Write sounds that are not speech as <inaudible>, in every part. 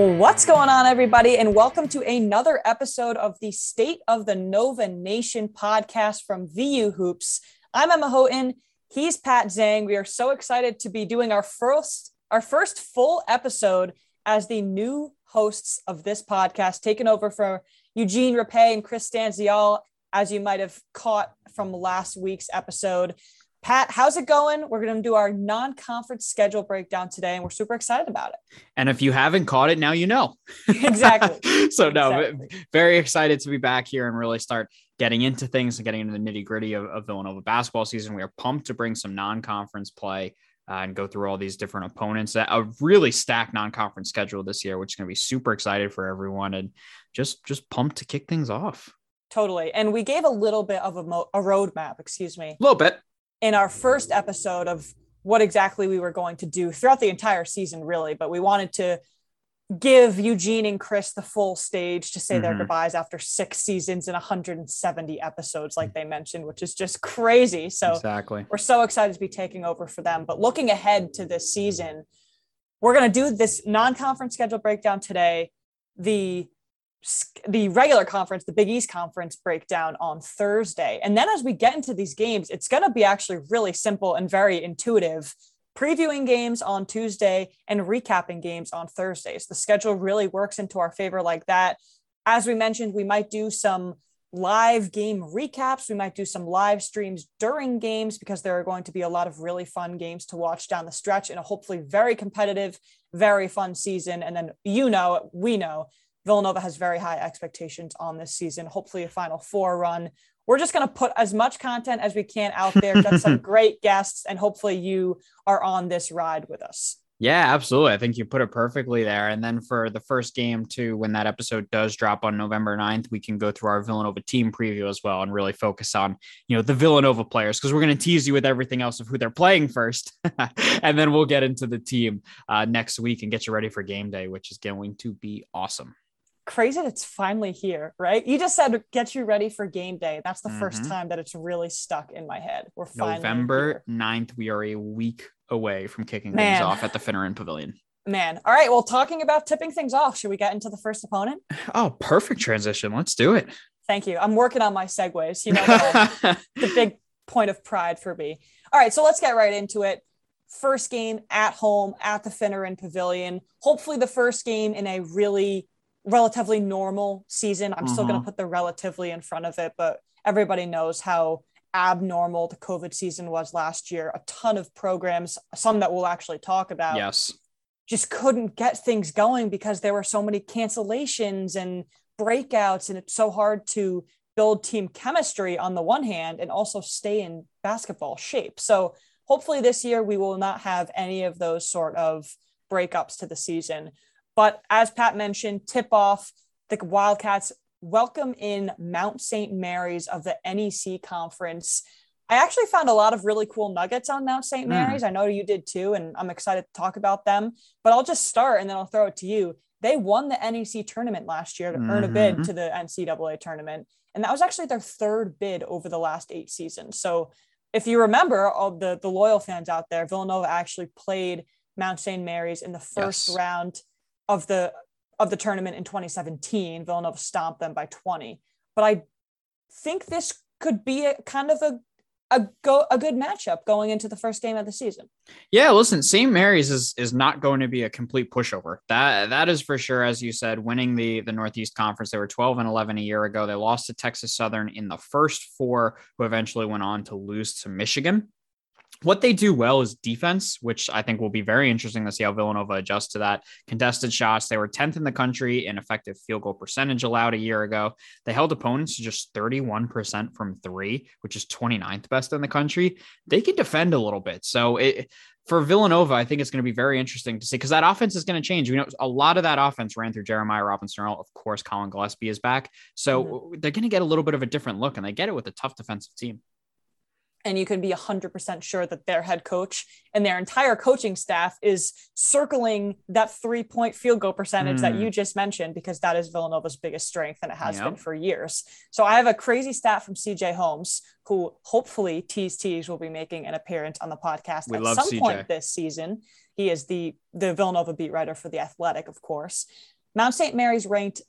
What's going on, everybody? And welcome to another episode of the State of the Nova Nation podcast from VU Hoops. I'm Emma Houghton. He's Pat Zhang. We are so excited to be doing our first our first full episode as the new hosts of this podcast, taking over for Eugene Rapay and Chris Stanzial, as you might have caught from last week's episode. Pat, how's it going? We're going to do our non conference schedule breakdown today, and we're super excited about it. And if you haven't caught it, now you know. <laughs> exactly. <laughs> so, no, exactly. very excited to be back here and really start getting into things and getting into the nitty gritty of, of, Villanova basketball season. We are pumped to bring some non conference play. Uh, and go through all these different opponents. A really stacked non-conference schedule this year, which is going to be super excited for everyone, and just just pumped to kick things off. Totally, and we gave a little bit of a, mo- a roadmap. Excuse me, a little bit in our first episode of what exactly we were going to do throughout the entire season, really. But we wanted to give Eugene and Chris the full stage to say mm-hmm. their goodbyes after six seasons and 170 episodes, like they mentioned, which is just crazy. So exactly, we're so excited to be taking over for them. But looking ahead to this season, we're going to do this non-conference schedule breakdown today. The the regular conference, the Big East conference breakdown on Thursday. And then as we get into these games, it's going to be actually really simple and very intuitive. Previewing games on Tuesday and recapping games on Thursdays. The schedule really works into our favor like that. As we mentioned, we might do some live game recaps. We might do some live streams during games because there are going to be a lot of really fun games to watch down the stretch in a hopefully very competitive, very fun season. And then, you know, we know Villanova has very high expectations on this season, hopefully a Final Four run. We're just going to put as much content as we can out there, get some <laughs> great guests, and hopefully you are on this ride with us. Yeah, absolutely. I think you put it perfectly there. And then for the first game, too, when that episode does drop on November 9th, we can go through our Villanova team preview as well and really focus on, you know, the Villanova players because we're going to tease you with everything else of who they're playing first. <laughs> and then we'll get into the team uh, next week and get you ready for game day, which is going to be awesome crazy that it's finally here, right? You just said get you ready for game day. That's the mm-hmm. first time that it's really stuck in my head. We're November 9th. We are a week away from kicking Man. things off at the Finneran Pavilion. Man. All right. Well, talking about tipping things off, should we get into the first opponent? Oh, perfect transition. Let's do it. Thank you. I'm working on my segues. You know, the <laughs> big point of pride for me. All right. So let's get right into it. First game at home at the Finneran Pavilion. Hopefully, the first game in a really relatively normal season. I'm mm-hmm. still going to put the relatively in front of it, but everybody knows how abnormal the COVID season was last year. A ton of programs, some that we'll actually talk about. Yes. Just couldn't get things going because there were so many cancellations and breakouts, and it's so hard to build team chemistry on the one hand and also stay in basketball shape. So hopefully this year we will not have any of those sort of breakups to the season. But as Pat mentioned, tip off the Wildcats welcome in Mount St. Mary's of the NEC conference. I actually found a lot of really cool nuggets on Mount St. Hmm. Mary's. Mm. I know you did too, and I'm excited to talk about them. But I'll just start and then I'll throw it to you. They won the NEC tournament last year to mm-hmm. earn a bid mm-hmm. to the NCAA tournament. And that was actually their third bid over the last eight seasons. So if you remember, all the, the loyal fans out there, Villanova actually played Mount St. Mary's in the first yes. round of the of the tournament in 2017. Villanova stomped them by 20. But I think this could be a kind of a a go a good matchup going into the first game of the season. Yeah, listen, St. Mary's is is not going to be a complete pushover. That that is for sure. As you said, winning the the Northeast Conference, they were 12 and 11 a year ago. They lost to Texas Southern in the first four, who eventually went on to lose to Michigan what they do well is defense, which I think will be very interesting to see how Villanova adjusts to that. Contested shots, they were 10th in the country in effective field goal percentage allowed a year ago. They held opponents to just 31% from three, which is 29th best in the country. They can defend a little bit. So it, for Villanova, I think it's going to be very interesting to see because that offense is going to change. You know, a lot of that offense ran through Jeremiah Robinson Earl. Of course, Colin Gillespie is back. So mm-hmm. they're going to get a little bit of a different look, and they get it with a tough defensive team and you can be 100% sure that their head coach and their entire coaching staff is circling that three point field goal percentage mm. that you just mentioned because that is Villanova's biggest strength and it has yep. been for years. So I have a crazy stat from CJ Holmes who hopefully tease tease will be making an appearance on the podcast we at some CJ. point this season. He is the the Villanova beat writer for the Athletic, of course. Mount St. Mary's ranked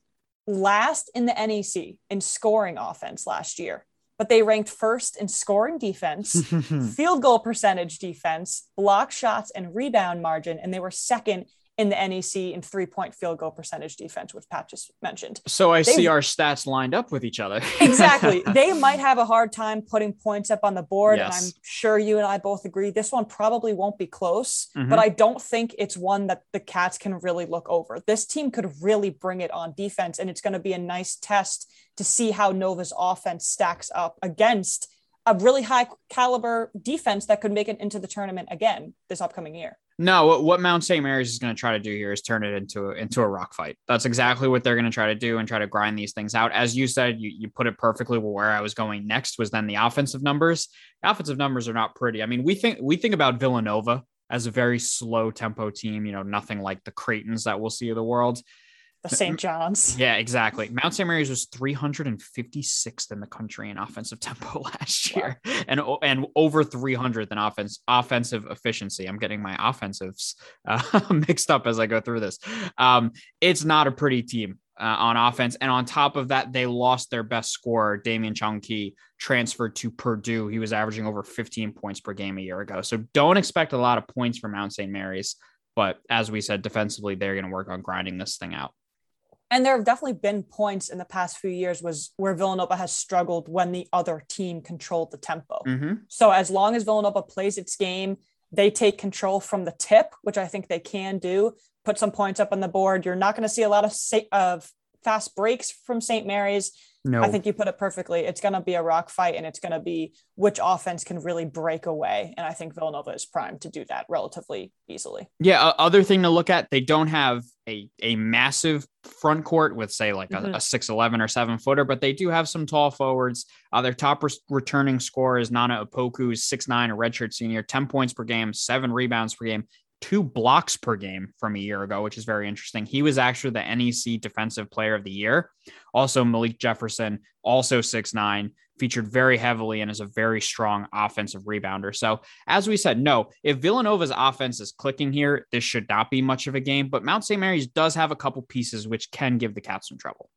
last in the NEC in scoring offense last year, but they ranked first in scoring defense, <laughs> field goal percentage defense, block shots, and rebound margin, and they were second in the NEC in three point field goal percentage defense, which Pat just mentioned. So I they, see our stats lined up with each other. <laughs> exactly. They might have a hard time putting points up on the board. Yes. And I'm sure you and I both agree this one probably won't be close, mm-hmm. but I don't think it's one that the Cats can really look over. This team could really bring it on defense, and it's going to be a nice test to see how Nova's offense stacks up against a really high caliber defense that could make it into the tournament again this upcoming year. No, what Mount St. Mary's is going to try to do here is turn it into a, into a rock fight. That's exactly what they're going to try to do and try to grind these things out. As you said, you, you put it perfectly. Where I was going next was then the offensive numbers. The offensive numbers are not pretty. I mean, we think we think about Villanova as a very slow tempo team. You know, nothing like the Creightons that we'll see of the world the St. John's. <laughs> Yeah, exactly. Mount St. Mary's was 356th in the country in offensive <laughs> tempo last year, wow. and and over 300th in offense offensive efficiency. I'm getting my offensives uh, <laughs> mixed up as I go through this. Um, it's not a pretty team uh, on offense, and on top of that, they lost their best scorer, Damian Chong Qui, transferred to Purdue. He was averaging over 15 points per game a year ago. So don't expect a lot of points from Mount St. Mary's. But as we said, defensively, they're going to work on grinding this thing out. And there have definitely been points in the past few years was where Villanova has struggled when the other team controlled the tempo. Mm-hmm. So as long as Villanova plays its game, they take control from the tip, which I think they can do. Put some points up on the board. You're not going to see a lot of of fast breaks from St. Mary's. No. I think you put it perfectly. It's going to be a rock fight and it's going to be which offense can really break away. And I think Villanova is primed to do that relatively easily. Yeah. Other thing to look at, they don't have a, a massive front court with, say, like mm-hmm. a, a 6'11 or seven footer, but they do have some tall forwards. Uh, their top re- returning score is Nana Opoku, 6'9, a redshirt senior, 10 points per game, seven rebounds per game two blocks per game from a year ago, which is very interesting. He was actually the NEC Defensive Player of the Year. Also, Malik Jefferson, also six nine, featured very heavily and is a very strong offensive rebounder. So, as we said, no, if Villanova's offense is clicking here, this should not be much of a game. But Mount St. Mary's does have a couple pieces which can give the Cats some trouble.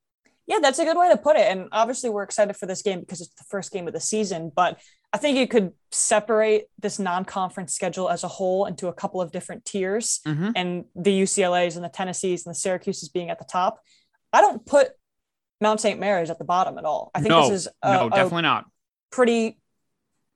Yeah, that's a good way to put it. And obviously, we're excited for this game because it's the first game of the season. But I think you could separate this non-conference schedule as a whole into a couple of different tiers, mm-hmm. and the UCLA's and the Tennessees and the Syracuse's being at the top. I don't put Mount St. Mary's at the bottom at all. I think no, this is a, no, definitely not pretty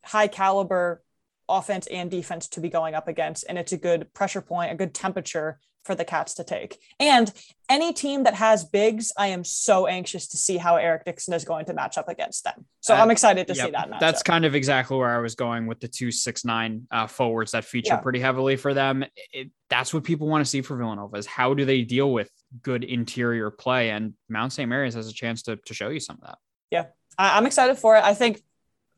high caliber offense and defense to be going up against, and it's a good pressure point, a good temperature for the Cats to take. And any team that has bigs, I am so anxious to see how Eric Dixon is going to match up against them. So uh, I'm excited to yep. see that. Matchup. That's kind of exactly where I was going with the two six nine uh, forwards that feature yeah. pretty heavily for them. It, that's what people want to see for Villanova is how do they deal with good interior play, and Mount St. Mary's has a chance to to show you some of that. Yeah, I, I'm excited for it. I think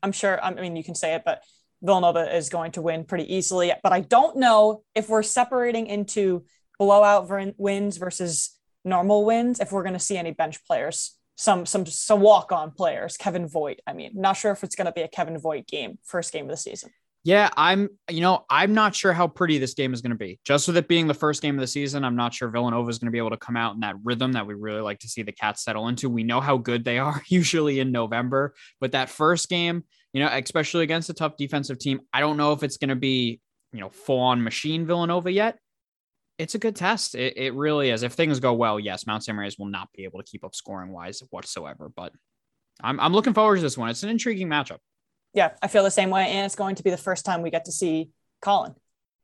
I'm sure. I mean, you can say it, but Villanova is going to win pretty easily. But I don't know if we're separating into blowout wins versus normal wins if we're going to see any bench players some some some walk on players kevin voigt i mean not sure if it's going to be a kevin voigt game first game of the season yeah i'm you know i'm not sure how pretty this game is going to be just with it being the first game of the season i'm not sure villanova is going to be able to come out in that rhythm that we really like to see the cats settle into we know how good they are <laughs> usually in november but that first game you know especially against a tough defensive team i don't know if it's going to be you know full on machine villanova yet it's a good test. It, it really is. If things go well, yes, Mount St. Mary's will not be able to keep up scoring wise whatsoever. But I'm, I'm looking forward to this one. It's an intriguing matchup. Yeah, I feel the same way. And it's going to be the first time we get to see Colin.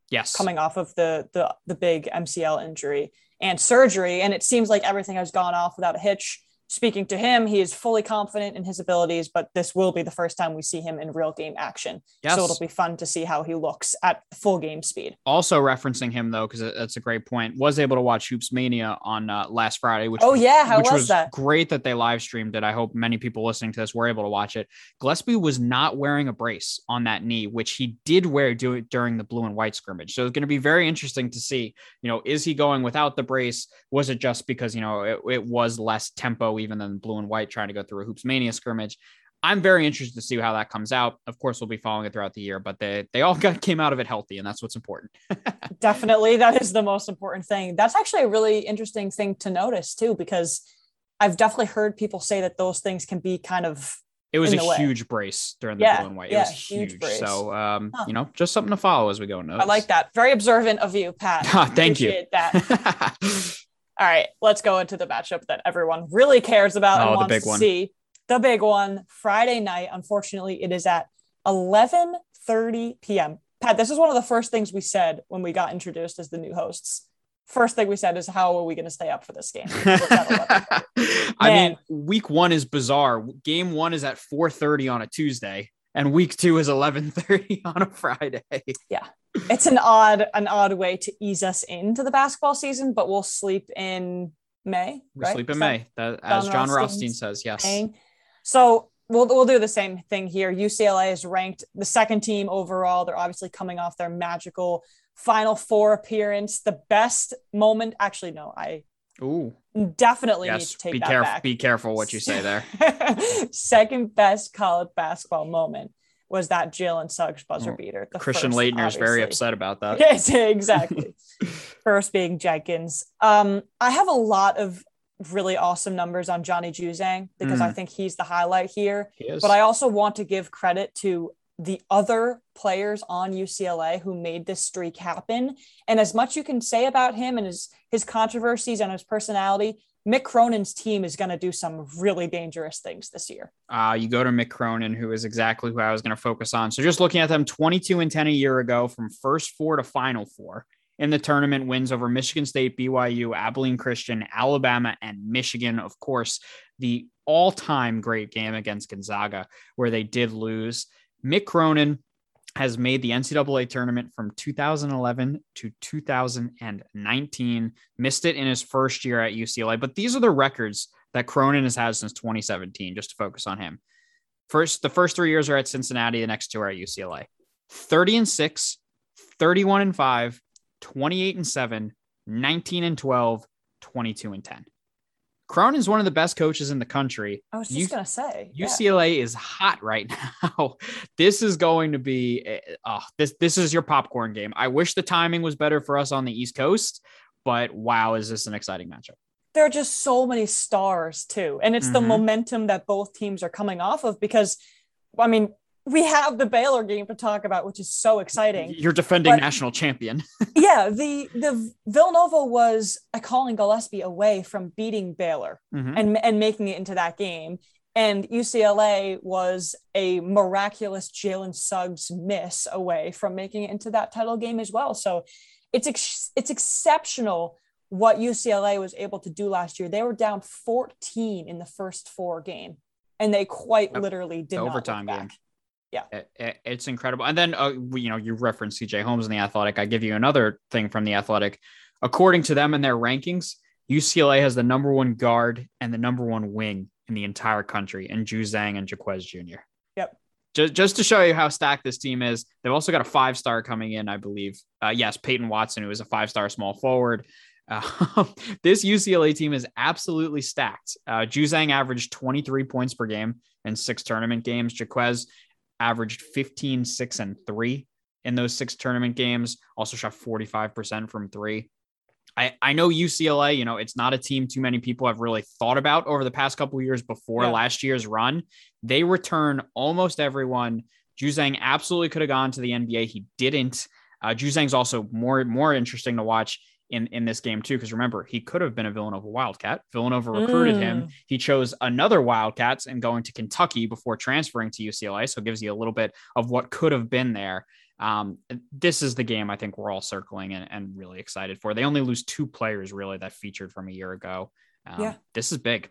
Yes. Coming off of the the the big MCL injury and surgery. And it seems like everything has gone off without a hitch speaking to him, he is fully confident in his abilities, but this will be the first time we see him in real game action. Yes. So it'll be fun to see how he looks at full game speed. Also referencing him though, because that's a great point. Was able to watch Hoops Mania on uh, last Friday, which oh yeah, how was, was, that? Great that they live streamed it. I hope many people listening to this were able to watch it. Gillespie was not wearing a brace on that knee, which he did wear do during the blue and white scrimmage. So it's going to be very interesting to see. You know, is he going without the brace? Was it just because you know it, it was less tempo even than blue and white trying to go through a hoops mania scrimmage. I'm very interested to see how that comes out. Of course, we'll be following it throughout the year, but they they all <laughs> got came out of it healthy, and that's what's important. <laughs> Definitely, that is the most important thing. That's actually a really interesting thing to notice too, because I've definitely heard people say that those things can be kind of. It was a huge brace during the yeah, blue and white. It yeah, was huge. huge so, um, huh. you know, just something to follow as we go. Notes. I like that. Very observant of you, Pat. <laughs> Thank you. That. All right, let's go into the matchup that everyone really cares about oh, and wants to one. see. The big one, Friday night. Unfortunately, it is at 11:30 p.m. Pat, this is one of the first things we said when we got introduced as the new hosts. First thing we said is, "How are we going to stay up for this game?" <laughs> I mean, week one is bizarre. Game one is at 4:30 on a Tuesday, and week two is 11:30 <laughs> on a Friday. Yeah, it's an odd an odd way to ease us into the basketball season, but we'll sleep in May. We right? sleep in May, that, as John, Jon Rothstein says. Yes. Paying. So we'll we'll do the same thing here. UCLA is ranked the second team overall. They're obviously coming off their magical Final Four appearance. The best moment, actually, no, I Ooh. Definitely yes, need to take be that careful. back. Be careful what you say there. <laughs> Second best college basketball moment was that Jalen Suggs buzzer oh, beater. Christian Laettner is very upset about that. Yes, <laughs> exactly. <laughs> first being Jenkins. Um, I have a lot of really awesome numbers on Johnny Juzang because mm. I think he's the highlight here. But I also want to give credit to the other players on UCLA who made this streak happen. And as much you can say about him and his his controversies and his personality, Mick Cronin's team is going to do some really dangerous things this year. Uh, you go to Mick Cronin, who is exactly who I was going to focus on. So just looking at them 22 and 10 a year ago from first four to final four in the tournament wins over Michigan State, BYU, Abilene Christian, Alabama, and Michigan. Of course, the all time great game against Gonzaga, where they did lose. Mick Cronin has made the NCAA tournament from 2011 to 2019, missed it in his first year at UCLA. But these are the records that Cronin has had since 2017, just to focus on him. First, the first three years are at Cincinnati, the next two are at UCLA. 30 and 6, 31 and 5, 28 and 7, 19 and 12, 22 and 10. Cronin is one of the best coaches in the country. I was just U- gonna say UCLA yeah. is hot right now. <laughs> this is going to be oh, this this is your popcorn game. I wish the timing was better for us on the East Coast, but wow, is this an exciting matchup? There are just so many stars too, and it's mm-hmm. the momentum that both teams are coming off of because, I mean, we have the Baylor game to talk about, which is so exciting. You're defending but, national champion. <laughs> yeah, the the Villanova was a Colin Gillespie away from beating Baylor mm-hmm. and and making it into that game, and UCLA was a miraculous Jalen Suggs miss away from making it into that title game as well. So it's ex- it's exceptional what UCLA was able to do last year. They were down 14 in the first four game, and they quite literally did overtime not look back. game yeah it, it's incredible and then uh, you know you referenced cj holmes in the athletic i give you another thing from the athletic according to them and their rankings ucla has the number one guard and the number one wing in the entire country and Juzang and Jaquez Jr. Yep. Just, just to show you how stacked this team is, they've also got a five star coming in, I believe. Uh, yes, Peyton Watson, who is a five star small forward. Uh, <laughs> this UCLA team is absolutely stacked. Uh, Juzang averaged 23 points per game in six tournament games. Jaquez averaged 15, 6, and 3 in those six tournament games. Also shot 45% from three. I, I know UCLA, you know, it's not a team too many people have really thought about over the past couple years before yeah. last year's run. They return almost everyone. Juzang absolutely could have gone to the NBA. He didn't. Uh, Juzang's also more more interesting to watch in in this game too because remember he could have been a villain Villanova Wildcat. Villanova recruited mm. him. He chose another Wildcats and going to Kentucky before transferring to UCLA. So it gives you a little bit of what could have been there. Um, this is the game I think we're all circling and, and really excited for. They only lose two players really that featured from a year ago. Um, yeah, this is big.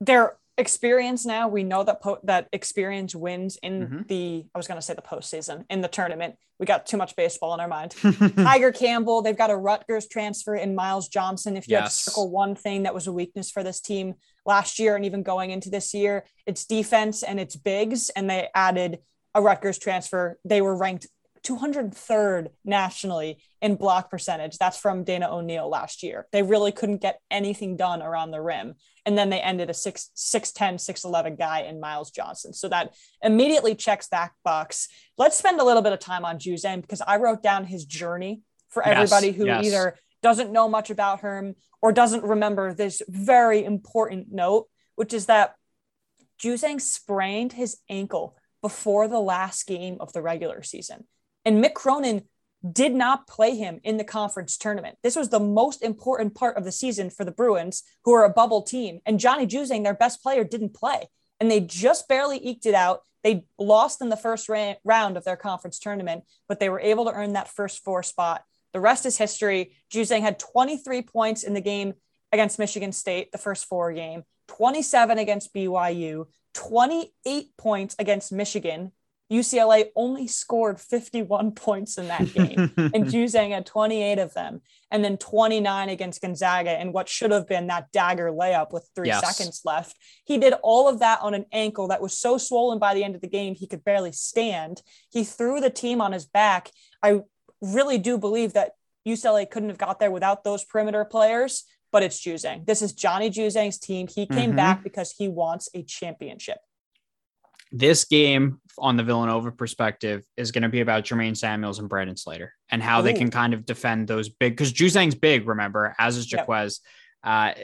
They're experience now we know that po- that experience wins in mm-hmm. the i was going to say the postseason in the tournament we got too much baseball in our mind <laughs> tiger campbell they've got a rutgers transfer in myles johnson if you yes. had to circle one thing that was a weakness for this team last year and even going into this year it's defense and it's bigs and they added a rutgers transfer they were ranked 203rd nationally in block percentage. That's from Dana O'Neill last year. They really couldn't get anything done around the rim. And then they ended a 6, 6'10, 6'11 guy in Myles Johnson. So that immediately checks that box. Let's spend a little bit of time on Juzang because I wrote down his journey for everybody yes, who yes. either doesn't know much about him or doesn't remember this very important note, which is that Juzang sprained his ankle before the last game of the regular season. And Mick Cronin did not play him in the conference tournament. This was the most important part of the season for the Bruins, who are a bubble team. And Johnny Juzang, their best player, didn't play. And they just barely eked it out. They lost in the first ra- round of their conference tournament, but they were able to earn that first four spot. The rest is history. Juzang had 23 points in the game against Michigan State, the first four game, 27 against BYU, 28 points against Michigan. UCLA only scored 51 points in that game, and <laughs> Juzang had 28 of them, and then 29 against Gonzaga in what should have been that dagger layup with three yes. seconds left. He did all of that on an ankle that was so swollen by the end of the game he could barely stand. He threw the team on his back. I really do believe that UCLA couldn't have got there without those perimeter players but it's Juzang. This is Johnny Juzang's team. He came mm-hmm. back because he wants a championship. This game, on the Villanova perspective, is going to be about Jermaine Samuels and Brandon Slater and how Ooh. they can kind of defend those big because Juzang's big, remember, as is Jaquez. Yep. Uh,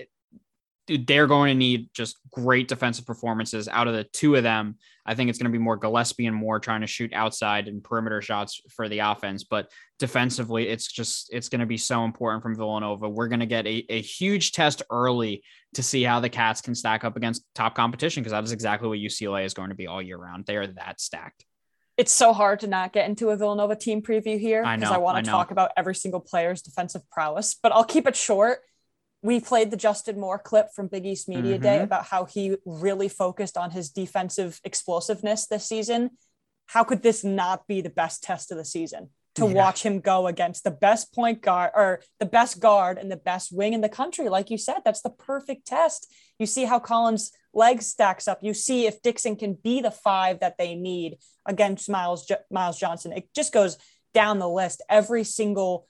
they're going to need just great defensive performances out of the two of them. I think it's going to be more Gillespie and more trying to shoot outside and perimeter shots for the offense. But defensively, it's just it's going to be so important from Villanova. We're going to get a, a huge test early to see how the Cats can stack up against top competition because that is exactly what UCLA is going to be all year round. They are that stacked. It's so hard to not get into a Villanova team preview here because I, I want to talk about every single player's defensive prowess, but I'll keep it short we played the Justin Moore clip from Big East Media mm-hmm. Day about how he really focused on his defensive explosiveness this season. How could this not be the best test of the season? To yeah. watch him go against the best point guard or the best guard and the best wing in the country. Like you said, that's the perfect test. You see how Colin's leg stacks up. You see if Dixon can be the five that they need against Myles, Myles Johnson. It just goes down the list. Every single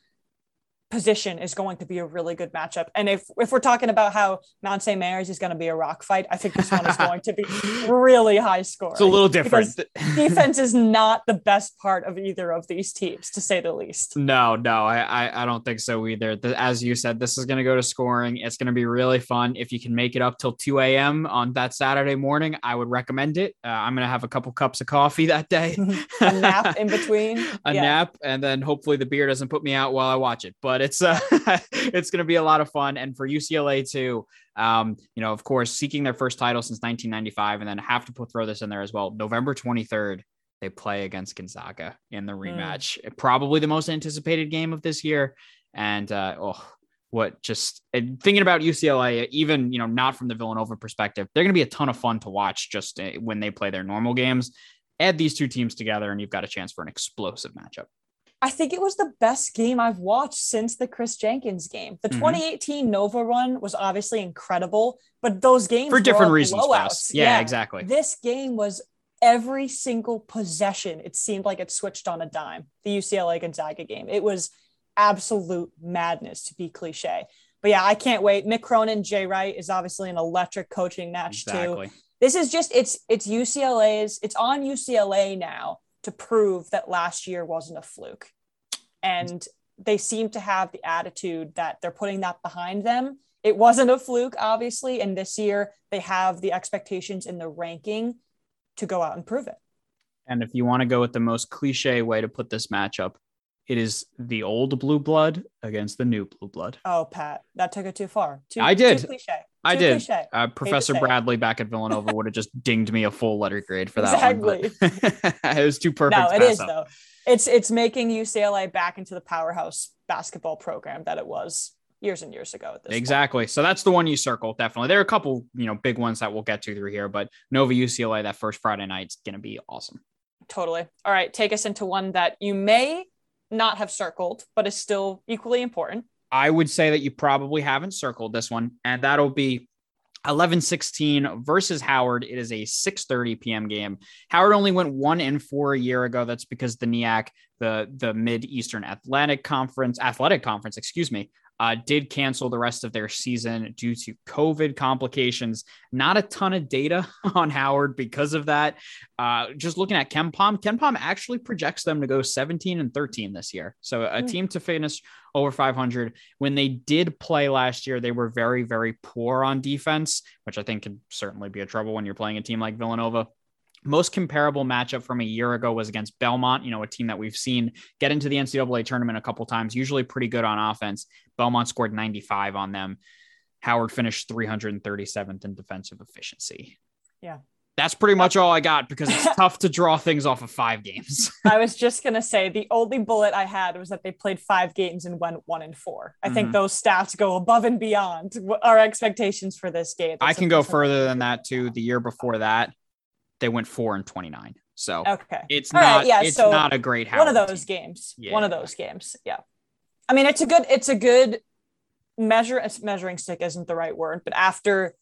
position is going to be a really good matchup. And if if we're talking about how Mount St. Mary's is going to be a rock fight, I think this one is going to be <laughs> really high score. It's a little different. defense is not the best part of either of these teams, to say the least. No, no, I I, don't think so either. As you said, this is going to go to scoring. It's going to be really fun. If you can make it up till 2 a.m. on that Saturday morning, I would recommend it. Uh, I'm going to have a couple cups of coffee that day. <laughs> a nap in <laughs> between. a yeah. nap, and then hopefully the beer doesn't put me out while I watch it. But but it's uh, <laughs> it's going to be a lot of fun. And for UCLA too, um, you know, of course, seeking their first title since 1995, and then have to put throw this in there as well. November 23rd, they play against Gonzaga in the hmm. rematch. Mm. Probably the most anticipated game of this year. And uh, oh, what just thinking about UCLA, even you know, not from the Villanova perspective, they're going to be a ton of fun to watch just uh, when they play their normal games. Add these two teams together, and you've got a chance for an explosive matchup. I think it was the best game I've watched since the Kris Jenkins game. The mm-hmm. 2018 Nova run was obviously incredible, but those games for different reasons. Yeah, yeah, exactly. This game was every single possession. It seemed like it switched on a dime. The UCLA Gonzaga game. It was absolute madness to be cliche. But yeah, I can't wait. Mick Cronin, Jay Wright is obviously an electric coaching match exactly. too. This is just it's it's UCLA's. It's on UCLA now to prove that last year wasn't a fluke. And they seem to have the attitude that they're putting that behind them. It wasn't a fluke, obviously. And this year they have the expectations in the ranking to go out and prove it. And if you want to go with the most cliche way to put this matchup, it is the old blue blood against the new blue blood. Oh, Pat, that took it too far. Too, I did. Too cliche. I did. Uh, Professor Bradley back at Villanova would have just dinged me a full letter grade for that exactly. one. <laughs> it was too perfect. No, it is up. though. It's it's making UCLA back into the powerhouse basketball program that it was years and years ago. exactly. Point. So that's the one you circle Definitely. There are a couple, you know, big ones that we'll get to through here, but Nova UCLA that first Friday night is going to be awesome. Totally. All right. Take us into one that you may not have circled, but is still equally important. I would say that you probably haven't circled this one, and that'll be 11-16 versus Howard. It is a 6:30 p.m. game. Howard only went one and four a year ago. That's because the MEAC, the the Mid Eastern Athletic Conference, Athletic Conference, excuse me, uh, did cancel the rest of their season due to COVID complications. Not a ton of data <laughs> on Howard because of that. Uh, just looking at KenPom, KenPom actually projects them to go 17 and 13 this year. So a mm. team to finish over 500. When they did play last year, they were very, very poor on defense, which I think can certainly be a trouble when you're playing a team like Villanova most comparable matchup from a year ago was against Belmont, you know, a team that we've seen get into the NCAA tournament a couple times, usually pretty good on offense. Belmont scored 95 on them. Howard finished 337th in defensive efficiency. Yeah. That's pretty much all I got because it's <laughs> tough to draw things off of five games. I was just going to say the only bullet I had was that they played five games and went one and four. I mm-hmm. think those stats go above and beyond our expectations for this game. That's I can go further than that too. The year before that, they went four and 29. So okay, it's All not right, yeah, it's so not a great Howard one of those team. games. Yeah. One of those games. Yeah. I mean, it's a good it's a good measure. Measuring stick isn't the right word, but after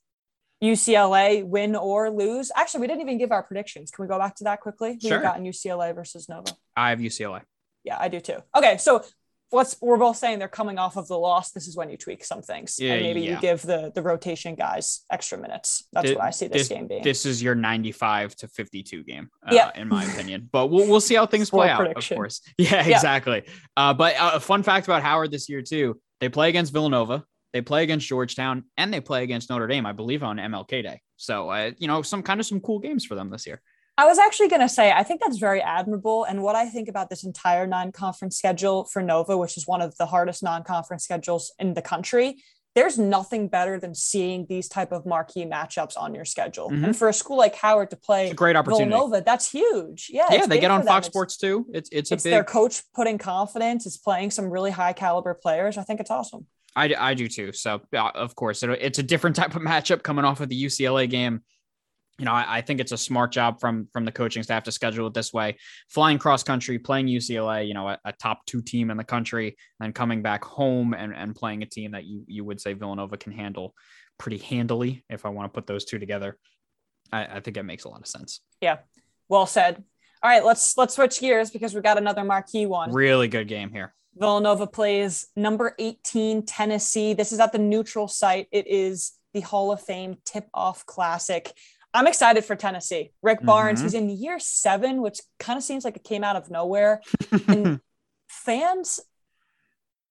UCLA win or lose, actually, we didn't even give our predictions. Can we go back to that quickly? Who sure. got in UCLA versus Nova? I have UCLA. Yeah, I do too. Okay, so let's we're both saying they're coming off of the loss. This is when you tweak some things. Yeah, and maybe yeah. you give the the rotation guys extra minutes. That's this, what I see this, this, game being. This is your 95 to 52 game, uh, yeah. in my opinion. But we'll we'll see how <laughs> things play out, of course. <laughs> Yeah, exactly. Yeah. Uh, but uh, a fun fact about Howard this year too, they play against Villanova, they play against Georgetown, and they play against Notre Dame, I believe, on MLK Day. So, uh, you know, some kind of some cool games for them this year. I was actually going to say, I think that's very admirable. And what I think about this entire non conference schedule for Nova, which is one of the hardest non conference schedules in the country, there's nothing better than seeing these type of marquee matchups on your schedule. Mm-hmm. And for a school like Howard to play great opportunity. Villanova, that's huge. Yeah. Yeah. They get on Fox Sports too. It's, it's, it's big... their coach putting confidence. It's playing some really high caliber players. I think it's awesome. I, I do too. So, of course, it, it's a different type of <laughs> matchup coming off of the UCLA game you know, I, I, think it's a smart job from from the coaching staff to schedule it this way. Flying cross country, playing UCLA, you know, a, a, top two team in the country, and coming back home and, and playing a team that you you would say Villanova can handle pretty handily. If I want to put those two together, I, I think it makes a lot of sense. Yeah, well said. All right, let's let's switch gears because we got another marquee one. Really good game here. Villanova plays number 18 Tennessee. This is at the neutral site. It is the Hall of Fame tip off classic. I'm excited for Tennessee. Rick Barnes, mm-hmm. he's in year seven, which kind of seems like it came out of nowhere. and <laughs> fans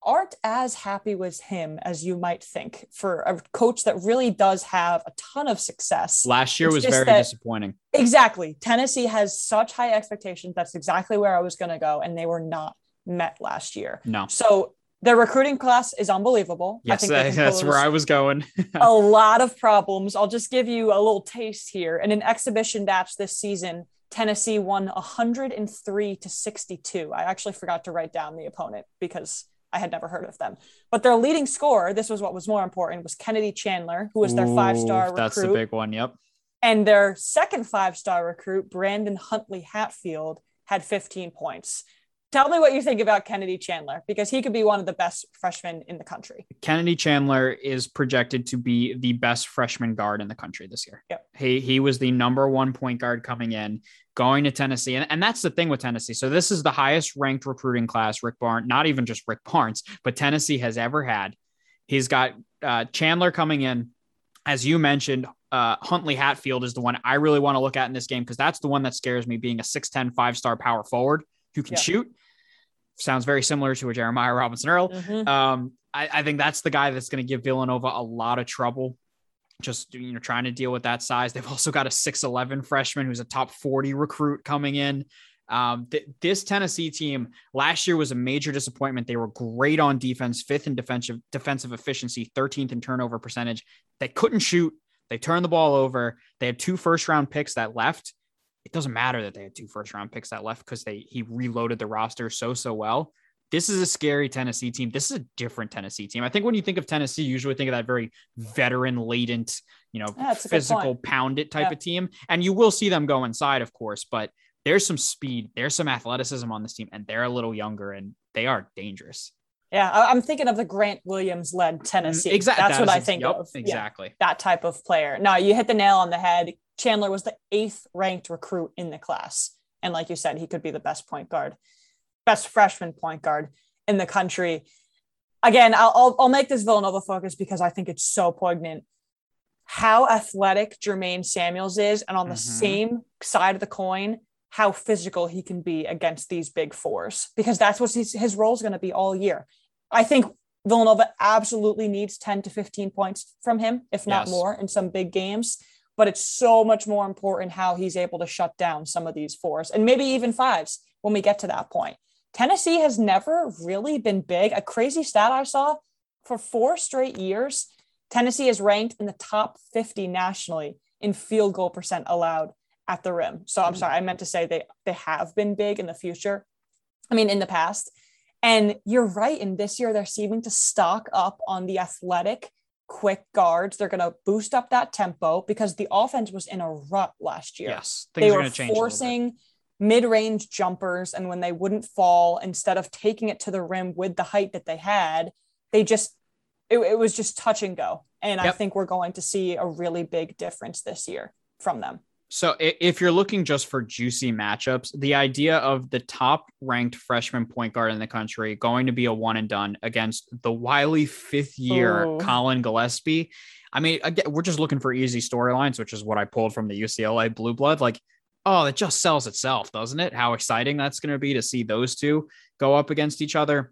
aren't as happy with him as you might think for a coach that really does have a ton of success. Last year it's was very that, disappointing. Exactly. Tennessee has such high expectations. That's exactly where I was going to go. And they were not met last year. No. So their recruiting class is unbelievable. Yes, I think uh, that's where I was going. <laughs> a lot of problems. I'll just give you a little taste here. In an exhibition match this season, Tennessee won 103 to 62. I actually forgot to write down the opponent because I had never heard of them. But their leading scorer, this was what was more important, was Kennedy Chandler, who was their five star recruit. That's the big one. Yep. And their second five star recruit, Brandon Huntley Hatfield, had 15 points. Tell me what you think about Kennedy Chandler because he could be one of the best freshmen in the country. Kennedy Chandler is projected to be the best freshman guard in the country this year. Yep. He he was the number one point guard coming in, going to Tennessee. And, and that's the thing with Tennessee. So this is the highest ranked recruiting class Rick Barnes, not even just Rick Barnes, but Tennessee has ever had. He's got uh, Chandler coming in. As you mentioned, uh, Huntley Hatfield is the one I really want to look at in this game because that's the one that scares me being a 6'10, five star power forward who can yeah. shoot sounds very similar to a Jeremiah Robinson Earl. Mm-hmm. Um, I, I, think that's the guy that's going to give Villanova a lot of trouble. Just you know, trying to deal with that size. They've also got a 6'11 freshman who's a top 40 recruit coming in. Um, th- this Tennessee team last year was a major disappointment. They were great on defense, fifth in defensive defensive efficiency, 13th in turnover percentage. They couldn't shoot. They turned the ball over. They had two first round picks that left it doesn't matter that they had two first round picks that left because they he reloaded the roster so so well. This is a scary Tennessee team. This is a different Tennessee team. I think when you think of Tennessee, you usually think of that very veteran laden, you know, yeah, physical pound it type yeah. of team. And you will see them go inside, of course, but there's some speed, there's some athleticism on this team, and they're a little younger and they are dangerous. Yeah, I'm thinking of the Grant Williams led Tennessee. Exactly. That's that what is, I think yep, of. Exactly. Yeah, that type of player. No, you hit the nail on the head. Chandler was the eighth ranked recruit in the class. And like you said, he could be the best point guard, best freshman point guard in the country. Again, I'll, I'll, I'll make this Villanova focus because I think it's so poignant. How athletic Jermaine Samuels is, and on the Mhm. same side of the coin, how physical he can be against these big fours, because that's what his, his role is going to be all year. I think Villanova absolutely needs 10 to 15 points from him, if not Yes. more, in some big games. But it's so much more important how he's able to shut down some of these fours and maybe even fives when we get to that point. Tennessee has never really been big. A crazy stat I saw for four straight years, Tennessee is ranked in the top 50 nationally in field goal percent allowed at the rim. So I'm sorry, I meant to say they they have been big in the future. I mean, in the past. And you're right. In this year, they're seeming to stock up on the athletic, quick guards. They're going to boost up that tempo because the offense was in a rut last year. Yes. they are were change. a little bit. forcing mid-range jumpers, and when they wouldn't fall, instead of taking it to the rim with the height that they had, they just it, it was just touch and go. And I think we're going to see a really big difference this year from them. So if you're looking just for juicy matchups, the idea of the top ranked freshman point guard in the country going to be a one and done against the wily fifth year Ooh. Colin Gillespie. I mean, again, we're just looking for easy storylines, which is what I pulled from the UCLA Blue Blood. Like, oh, it just sells itself, doesn't it? How exciting that's going to be to see those two go up against each other.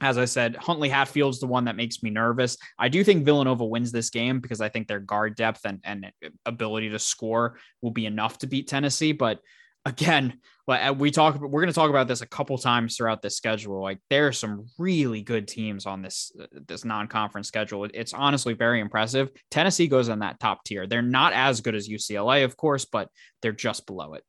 As I said, Huntley Hatfield's the one that makes me nervous. I do think Villanova wins this game because I think their guard depth and, and ability to score will be enough to beat Tennessee. But again, <laughs> we talk, we're going to talk about this a couple times throughout the schedule. Like there are some really good teams on this this non-conference schedule. It's honestly very impressive. Tennessee goes in that top tier. They're not as good as UCLA, of course, but they're just below it.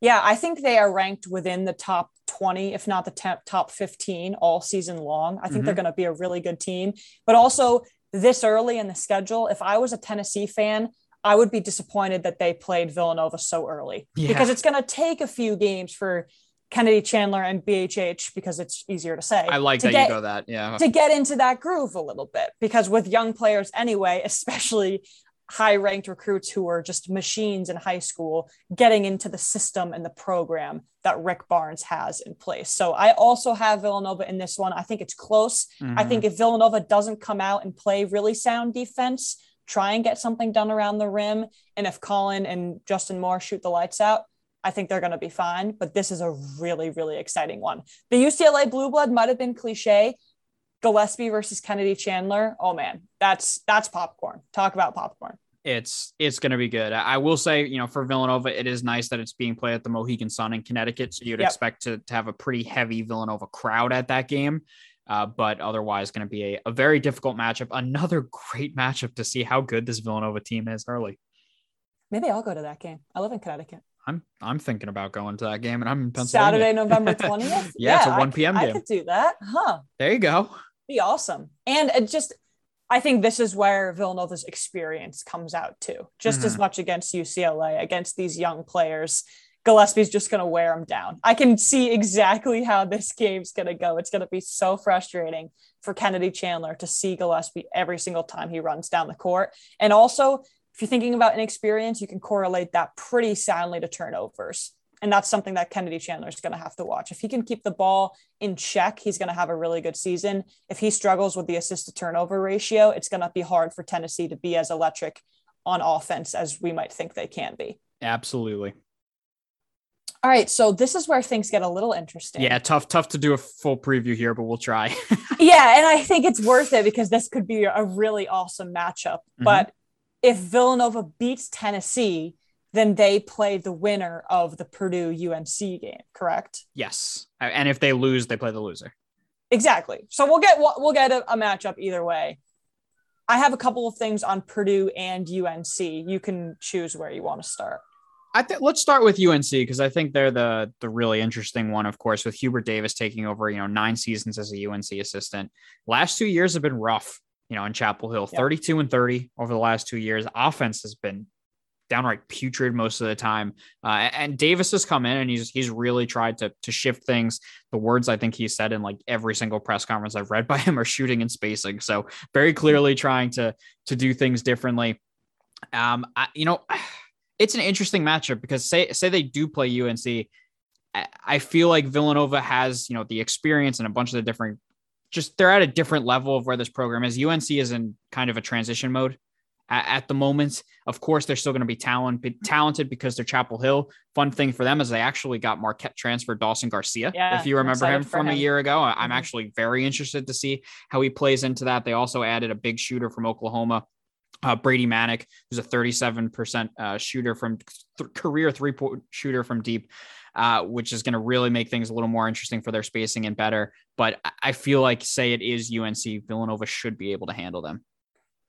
Yeah, I think they are ranked within the top 20, if not the top, top 15 all season long. I think they're mm-hmm. going to be a really good team. But also, this early in the schedule, if I was a Tennessee fan, I would be disappointed that they played Villanova so early Yeah. because it's going to take a few games for Kennedy Chandler and BHH because it's easier to say. I like to that get- you go that. Yeah. to get into that groove a little bit because with young players anyway <laughs> especially high ranked recruits who are just machines in high school getting into the system and the program that Rick Barnes has in place. So I also have Villanova in this one. I think it's close. I Mhm. think if Villanova doesn't come out and play really sound defense, try and get something done around the rim, and if Colin and Justin Moore shoot the lights out, I think they're going to be fine. But this is a really, really exciting one. The UCLA Blue Blood might have been cliche. Gillespie versus Kennedy Chandler. Oh man, that's that's popcorn. Talk about popcorn. it's it's going to be good. I I will say, you know, for Villanova, it is nice that it's being played at the Mohegan Sun in Connecticut, so you'd Yep. expect to, to have a pretty heavy Villanova crowd at that game. Uh, but otherwise, going to be a, a very difficult matchup. Another <laughs> great matchup to see how good this Villanova team is early. Maybe I'll go to that game. I live in Connecticut. I'm I'm thinking about going to that game, and I'm in Pennsylvania. Saturday, November <laughs> 20th. Yeah, it's a I 1 c- p.m. I game. could do that. Huh. There you go. Be awesome. And it just I think this is where Villanova's experience comes out too. Just as Mhm. much against UCLA, against these young players. Gillespie's just going to wear them down. I can see exactly how this game's going to go. It's going to be so frustrating for Kennedy Chandler to see Gillespie every single time he runs down the court. And also, if you're thinking about inexperience, you can correlate that pretty soundly to turnovers. And that's something that Kennedy Chandler is going to have to watch. If he can keep the ball in check, he's going to have a really good season. If he struggles with the assist to turnover ratio, it's going to be hard for Tennessee to be as electric on offense as we might think they can be. Absolutely. All right, so this is where things get a little interesting. Yeah, tough tough to do a full preview here, but we'll try. <laughs> yeah, and I think it's worth it because this could be a really awesome matchup. Mhm. But if Villanova beats Tennessee, then they play the winner of the Purdue UNC game, correct? yes, and if they lose, they play the loser. Exactly. So we'll get we'll get a, a matchup either way. I have a couple of things on Purdue and UNC. You can choose where you want to start. I think let's start with UNC because I think they're the the really interesting one, of course, with Hubert Davis taking over, you know, nine seasons as a UNC assistant. Last two years have been rough, you know, in Chapel Hill, Yep. 32 and 30 over the last two years. Offense has been downright putrid most of the time. Uh, and Davis has come in and he's he's really tried to to shift things. The words I think he said in like every single press conference I've read by him are shooting and spacing. So very clearly trying to to do things differently. Um, I, you know, <sighs> it's an interesting matchup because say say they do play UNC. I feel like Villanova has, you know, the experience and a bunch of the different just they're at a different level of where this program is. UNC is in kind of a transition mode at, at the moment. Of course, they're still going to be talent, talented because they're Chapel Hill. Fun thing for them is they actually got Marquette transfer Dawson Garcia. Yeah, if you remember him from him. a year ago, I'm mm-hmm. actually very interested to see how he plays into that. They also added a big shooter from Oklahoma. Uh, Brady Manek, who's a 37% uh, shooter from th- career three point shooter from deep uh, which is going to really make things a little more interesting for their spacing and better. But I feel like, say it is UNC, Villanova should be able to handle them.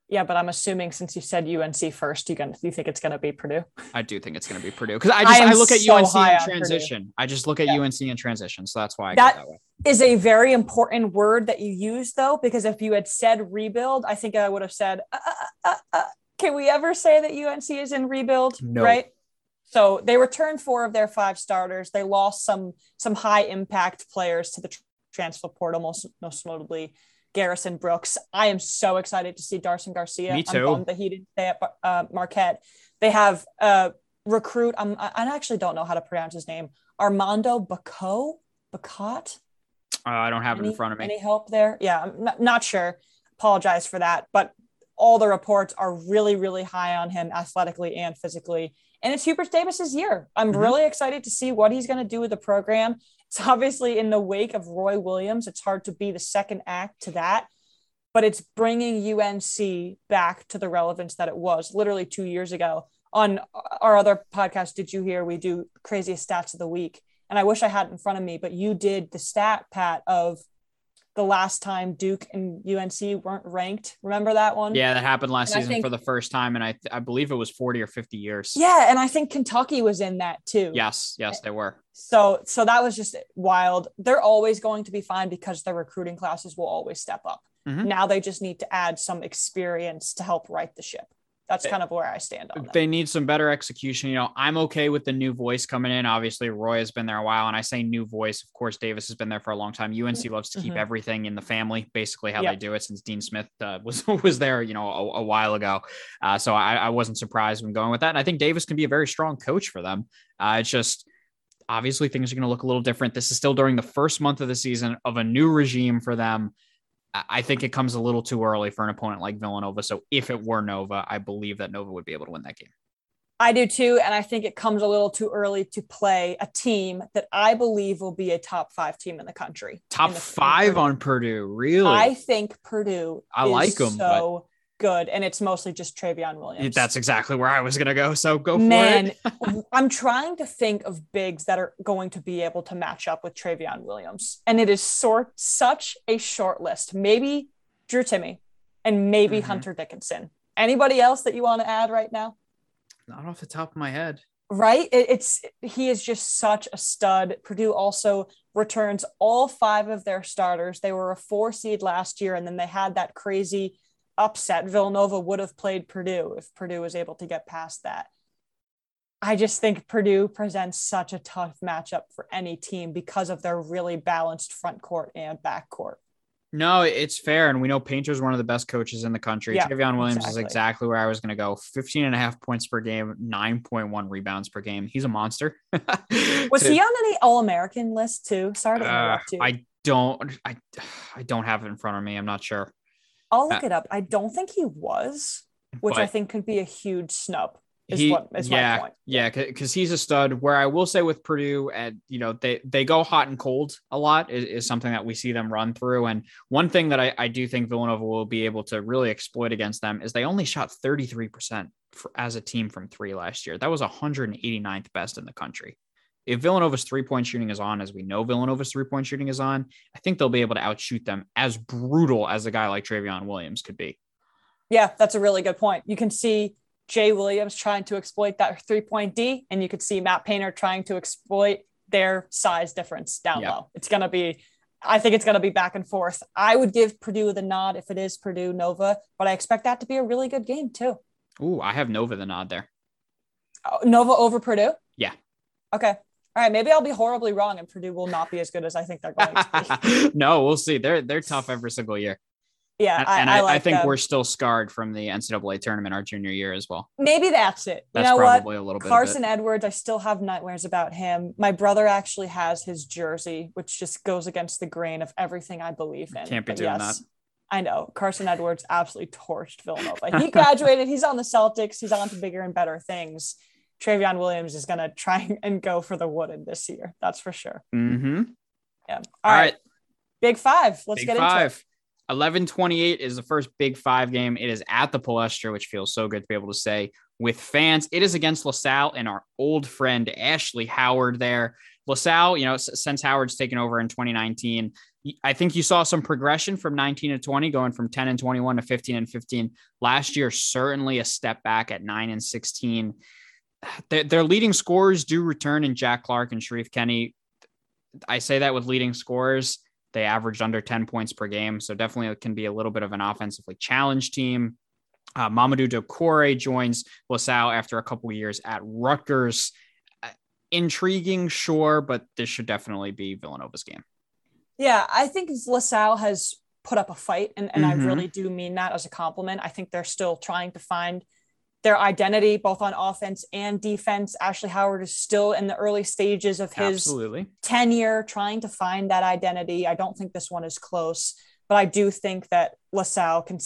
Yeah, but I'm assuming since you said UNC first, you gonna you think it's gonna be Purdue? I do think it's gonna be Purdue because I just I, I, look at so UNC in transition. I just look at yeah. UNC in transition, so that's why I that, that way. Is a very important word that you use though, because if you had said rebuild, I think I would have said, uh, uh, uh, uh "Can we ever say that UNC is in rebuild?" No. Right? So they returned four of their five starters. They lost some some high impact players to the transfer portal, most most notably Garrison Brooks. I am so excited to see Dawson Garcia. Me too. I'm bummed that he didn't stay at uh, Marquette. They have a recruit. I'm, I actually don't know how to pronounce his name. Armando Bacot. Bacot. Uh, I don't have any, it in front of me. Any help there? Yeah, I'm not, not sure. Apologize for that, but all the reports are really, really high on him athletically and physically. And it's Hubert Davis's year. I'm mm-hmm. really excited to see what he's going to do with the program. Obviously in the wake of Roy Williams. It's hard to be the second act to that, but it's bringing UNC back to the relevance that it was literally two years ago. On our other podcast, Did You Hear? We do craziest stats of the week. And I wish I had it in front of me, but you did the stat, Pat, of the last time Duke and UNC weren't ranked. Remember that one? Yeah, that happened last and season think, for the first time, and I I believe it was forty or fifty years. Yeah, and I think Kentucky was in that too. Yes, yes, they were. So so that was just wild. They're always going to be fine because their recruiting classes will always step up. Mm-hmm. Now they just need to add some experience to help right the ship that's kind of where I stand on. They need some better execution. You know, I'm okay with the new voice coming in. Obviously, Roy has been there a while, and I say new voice. Of course, Davis has been there for a long time. UNC mm-hmm. loves to keep mm-hmm. everything in the family, basically how yep. they do it. Since Dean Smith uh, <laughs> was was there, you know, a, a while ago, uh, so I, I, wasn't surprised when going with that. And I think Davis can be a very strong coach for them. Uh, it's just obviously things are going to look a little different. This is still during the first month of the season of a new regime for them. I think it comes a little too early for an opponent like Villanova. So if it were Nova, I believe that Nova would be able to win that game. I do too. And I think it comes a little too early to play a team that I believe will be a top five team in the country. Top the, five on Purdue, really? I think Purdue I like them so good, and it's mostly just Trevion Williams. That's exactly where I was gonna go. So go Man, for it. <laughs> I'm trying to think of bigs that are going to be able to match up with Trevion Williams, and it is sort such a short list. Maybe Drew Timme and maybe mm-hmm. Hunter Dickinson. Anybody else that you want to add right now? Not off the top of my head. Right? It, it's he is just such a stud. Purdue also returns all five of their starters. They were a four seed last year, and then they had that crazy upset Villanova would have played Purdue if Purdue was able to get past that. I just think Purdue presents such a tough matchup for any team because of their really balanced front court and back court. No, it's fair. And we know Painter's one of the best coaches in the country. Yeah, Trevion Williams exactly. is exactly where I was going to go 15 and a half points per game, 9.1 rebounds per game. He's a monster. <laughs> was to, he on any All American list too? Sorry to interrupt uh, you. I don't, I, I don't have it in front of me. I'm not sure. I'll look uh, it up. I don't think he was, which I think could be a huge snub. Is he, what is yeah, my point. Yeah, because he's a stud. Where I will say with Purdue, and you know, they they go hot and cold a lot is, is something that we see them run through. And one thing that I, I do think Villanova will be able to really exploit against them is they only shot 33% for, as a team from three last year. That was 189th best in the country if Villanova's three point shooting is on, as we know Villanova's three point shooting is on, I think they'll be able to outshoot them as brutal as a guy like Trevion Williams could be. Yeah, that's a really good point. You can see Jay Williams trying to exploit that three point D, and you could see Matt Painter trying to exploit their size difference down yeah. low. It's going to be, I think it's going to be back and forth. I would give Purdue the nod if it is Purdue Nova, but I expect that to be a really good game too. Ooh, I have Nova the nod there. Oh, Nova over Purdue? Yeah. Okay. All right. Maybe I'll be horribly wrong and Purdue will not be as good as I think they're going to be. <laughs> no, we'll see. They're they're tough every single year. Yeah, and, I, and I, I, like I think them. we're still scarred from the NCAA tournament our junior year as well. maybe that's it. That's you know what? probably a little bit. Carsen. Edwards, I still have nightmares about him. My brother actually has his jersey, which just goes against the grain of everything I believe in. Can't be But doing yes, I know. Carsen Edwards absolutely torched Villanova. He <laughs> graduated, he's on the Celtics, he's on to bigger and better things. Trevion Williams is going <laughs> to try and go for the wooden this year. That's for sure. Mm-hmm. Yeah. All right. Big five. Let's Big get into it. five. 1128 is the first big five game. It is at the Palestra, which feels so good to be able to say with fans. It is against LaSalle and our old friend Ashley Howard there. LaSalle, you know, since Howard's taken over in 2019, I think you saw some progression from 19 to 20, going from 10 and 21 to 15 and 15. Last year, certainly a step back at 9 and 16. Their, their leading scorers do return in Jack Clark and Sherif Kenney. I say that with leading scorers they averaged under 10 points per game. So definitely it can be a little bit of an offensively challenged team. Uh, Mamadou Doucoure joins LaSalle after a couple years at Rutgers. Uh, intriguing, sure, but this should definitely be Villanova's game. Yeah, I think LaSalle has put up a fight, and, and Mhm. I really do mean that as a compliment. I think they're still trying to find their identity both on offense and defense. Ashley Howard is still in the early stages of his Absolutely. tenure trying to find that identity. I don't think this one is close, but I do think that LaSalle can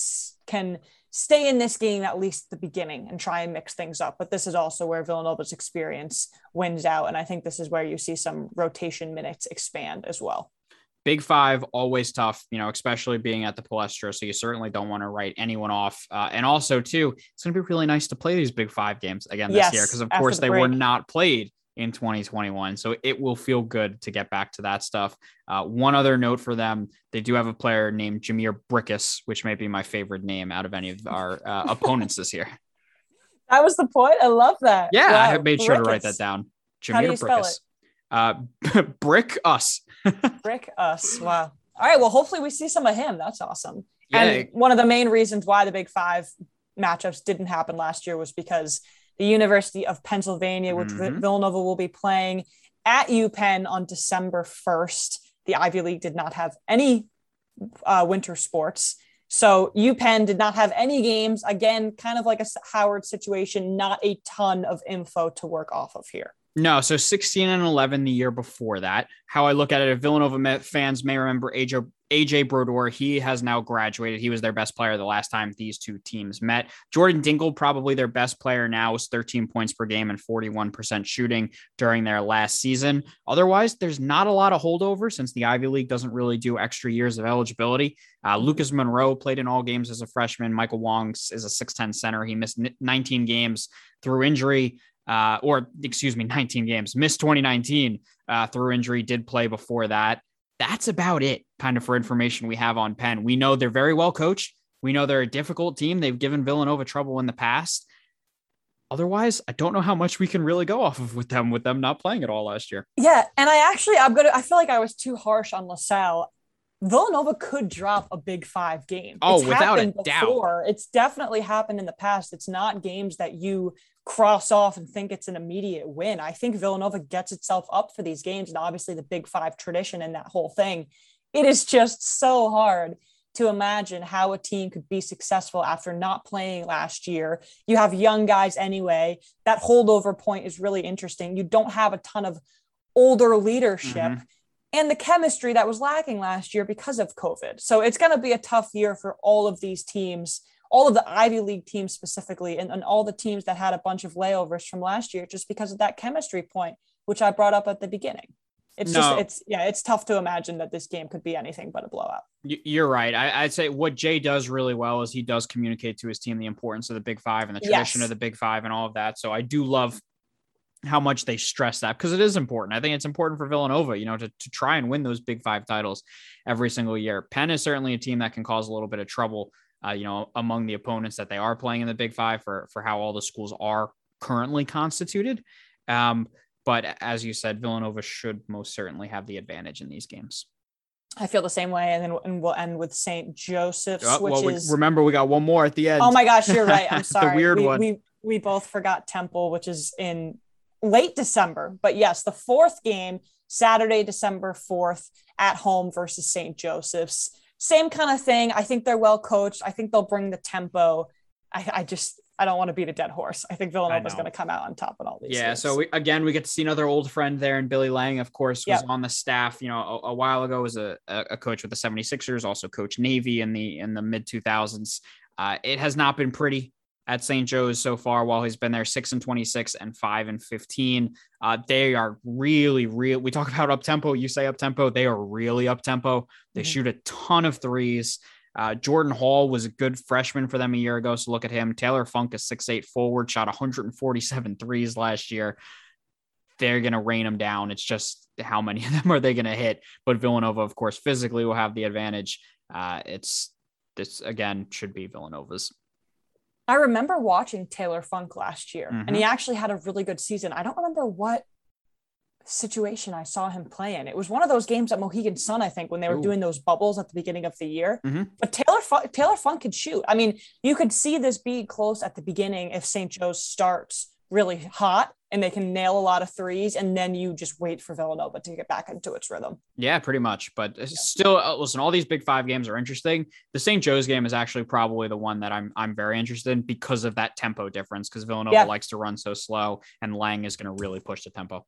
can stay in this game at least the beginning and try and mix things up. But this is also where Villanova's experience wins out, and I think this is where you see some rotation minutes expand as well. Big five, always tough, you know, especially being at the Palestra. So you certainly don't want to write anyone off. Uh, and also, too, it's going to be really nice to play these big five games again this Yes, year because, of course, the they were not played in 2021. So it will feel good to get back to that stuff. Uh, one other note for them they do have a player named Jhamir Brickus, which may be my favorite name out of any of our uh, <laughs> opponents this year. That was the point. I love that. Yeah, I Wow, have made sure to write that down. Jhamir How do you spell Brickus. Uh, <laughs> brick us. <laughs> Brick us. Wow. All right. Well, hopefully we see some of him. That's awesome. Yeah. And one of the main reasons why the Big Five matchups didn't happen last year was because the University of Pennsylvania, which Mhm. Villanova will be playing at UPenn on December 1st, the Ivy League did not have any uh, winter sports. So UPenn did not have any games. Again, kind of like a Howard situation, not a ton of info to work off of here. No, so 16 and 11 the year before that. How I look at it, if Villanova fans may remember AJ, AJ Brodeur, he has now graduated. He was their best player the last time these two teams met. Jordan Dingle, probably their best player now, is 13 points per game and 41% shooting during their last season. Otherwise, there's not a lot of holdover since the Ivy League doesn't really do extra years of eligibility. Uh, Lucas Monroe played in all games as a freshman. Michael Wang is a 6'10 center. He missed 19 games through injury uh, or excuse me, 19 games, missed 2019 uh, through injury, did play before that. That's about it, kind of for information we have on Penn. We know they're very well coached. We know they're a difficult team. They've given Villanova trouble in the past. Otherwise, I don't know how much we can really go off of with them, with them not playing at all last year. Yeah, and I actually I'm gonna I feel like I was too harsh on LaSalle. Villanova could drop a big five game. Oh, It's without a happened doubt. before. It's definitely happened in the past. It's not games that you cross off and think it's an immediate win. I think Villanova gets itself up for these games, and obviously the big five tradition and that whole thing. It is just so hard to imagine how a team could be successful after not playing last year. You have young guys anyway. That holdover point is really interesting. You don't have a ton of older leadership Mhm. and the chemistry that was lacking last year because of COVID. So it's going to be a tough year for all of these teams, all of the Ivy League teams specifically, and, and all the teams that had a bunch of layovers from last year just because of that chemistry point, which I brought up at the beginning. It's No. just, it's, yeah, it's tough to imagine that this game could be anything but a blowout. You're right. I, I'd say what Jay does really well is he does communicate to his team the importance of the Big Five and the tradition Yes. of the Big Five and all of that. So I do love how much they stress that because it is important. I think it's important for Villanova, you know, to, to try and win those Big Five titles every single year. Penn is certainly a team that can cause a little bit of trouble, uh, you know, among the opponents that they are playing in the Big Five for for how all the schools are currently constituted. Um, but as you said, Villanova should most certainly have the advantage in these games. I feel the same way. And then and we'll end with St. Joseph's, Oh, which well, we, is remember we got one more at the end. Oh my gosh, you're right. <laughs> I'm sorry. The weird we, one. We, we both forgot Temple, which is in late December. But yes, the fourth game, Saturday, December 4th, at home versus St. Joseph's. Same kind of thing. I think they're well coached. I think they'll bring the tempo. I, I just I don't want to beat a dead horse. I think Villanova is going to come out on top in all these. Yeah. Games. So we, again, we get to see another old friend there, and Billy Lange, of course, was yep. on the staff. You know, a, a while ago was a, a coach with the 76ers, also coached Navy in the in the mid 2000s. Uh, it has not been pretty at St. Joe's so far while he's been there six and 26 and five and 15. Uh, they are really, real. We talk <laughs> about up tempo. You say up tempo. They are really up tempo. They mm-hmm. shoot a ton of threes. Uh, Jordan Hall was a good freshman for them a year ago. So look at him. Taylor Funk, a six-eight forward, shot 147 threes last year. They're going to rain them down. It's just how many <laughs> of them are they going to hit? But Villanova, of course, physically will have the advantage. Uh, it's this again should be Villanova's. I remember watching Taylor Funk last year, mm-hmm. and he actually had a really good season. I don't remember what situation I saw him play in. It was one of those games at Mohegan Sun, I think, when they were Ooh. doing those bubbles at the beginning of the year. Mm-hmm. But Taylor Funk, Taylor Funk could shoot. I mean, you could see this be close at the beginning if St. Joe's starts really hot and they can nail a lot of threes, and then you just wait for Villanova to get back into its rhythm. Yeah, pretty much. But yeah. still, uh, listen, all these Big Five games are interesting. The St. Joe's game is actually probably the one that I'm I'm very interested in because of that tempo difference. Because Villanova yeah. likes to run so slow, and Lange is going to really push the tempo.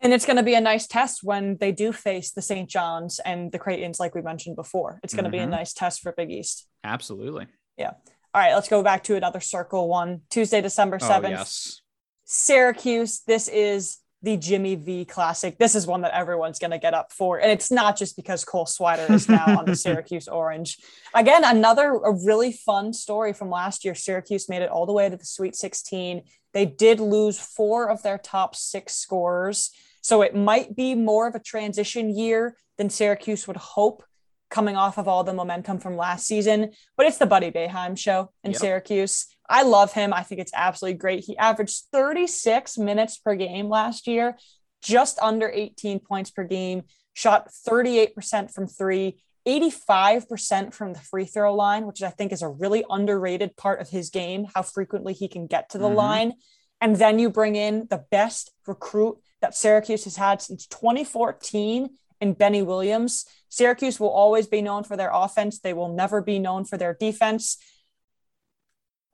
And it's going to be a nice test when they do face the St. John's and the Creighton's, like we mentioned before. It's going to mm-hmm. be a mm-hmm. nice test for Big East. Absolutely. Yeah. All right, let's go back to another circle one. Tuesday, December 7th. Oh, yes. Syracuse. This is the Jimmy V Classic. This is one that everyone's going to get up for. And it's not just because Cole Swider is now on the <laughs> Syracuse Orange. Again, another a really fun story from last year. Syracuse made it all the way to the Sweet 16. They did lose four of their top six scorers. So it might be more of a transition year than Syracuse would hope coming off of all the momentum from last season. But it's the Buddy Boeheim show in yep. Syracuse. I love him. I think it's absolutely great. He averaged 36 minutes per game last year, just under 18 points per game, shot 38% from three, 85% from the free throw line, which I think is a really underrated part of his game, how frequently he can get to the mm-hmm. line. And then you bring in the best recruit that Syracuse has had since 2014 in Benny Williams. Syracuse will always be known for their offense. They will never be known for their defense.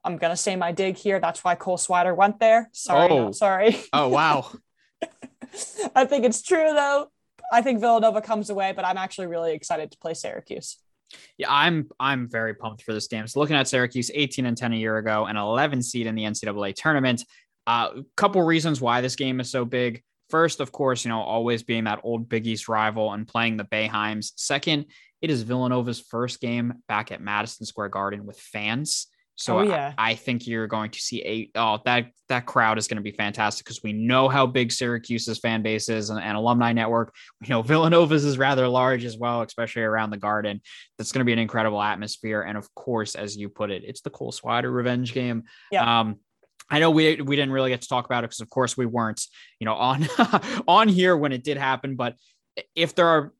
I'm gonna say my dig here. That's why Cole Swider went there. Sorry, oh. sorry. Oh wow. <laughs> I think it's true though. I think Villanova comes away, but I'm actually really excited to play Syracuse. Yeah, I'm I'm very pumped for this game. So looking at Syracuse, 18 and 10 a year ago, and 11 seed in the NCAA tournament. A uh, couple reasons why this game is so big. First, of course, you know, always being that old Big East rival and playing the Boeheims. Second, it is Villanova's first game back at Madison Square Garden with fans. So oh, yeah. I, I, think you're going to see a oh that that crowd is going to be fantastic because we know how big Syracuse's fan base is and, and, alumni network. We know <laughs> Villanova's is rather large as well, especially around the Garden. That's going to be an incredible atmosphere, and of course, as you put it, it's the Cole Swider revenge game. Yeah. Um, I know we we didn't really get to talk about it because, of course, we weren't you know on <laughs> on here when it did happen. But if there are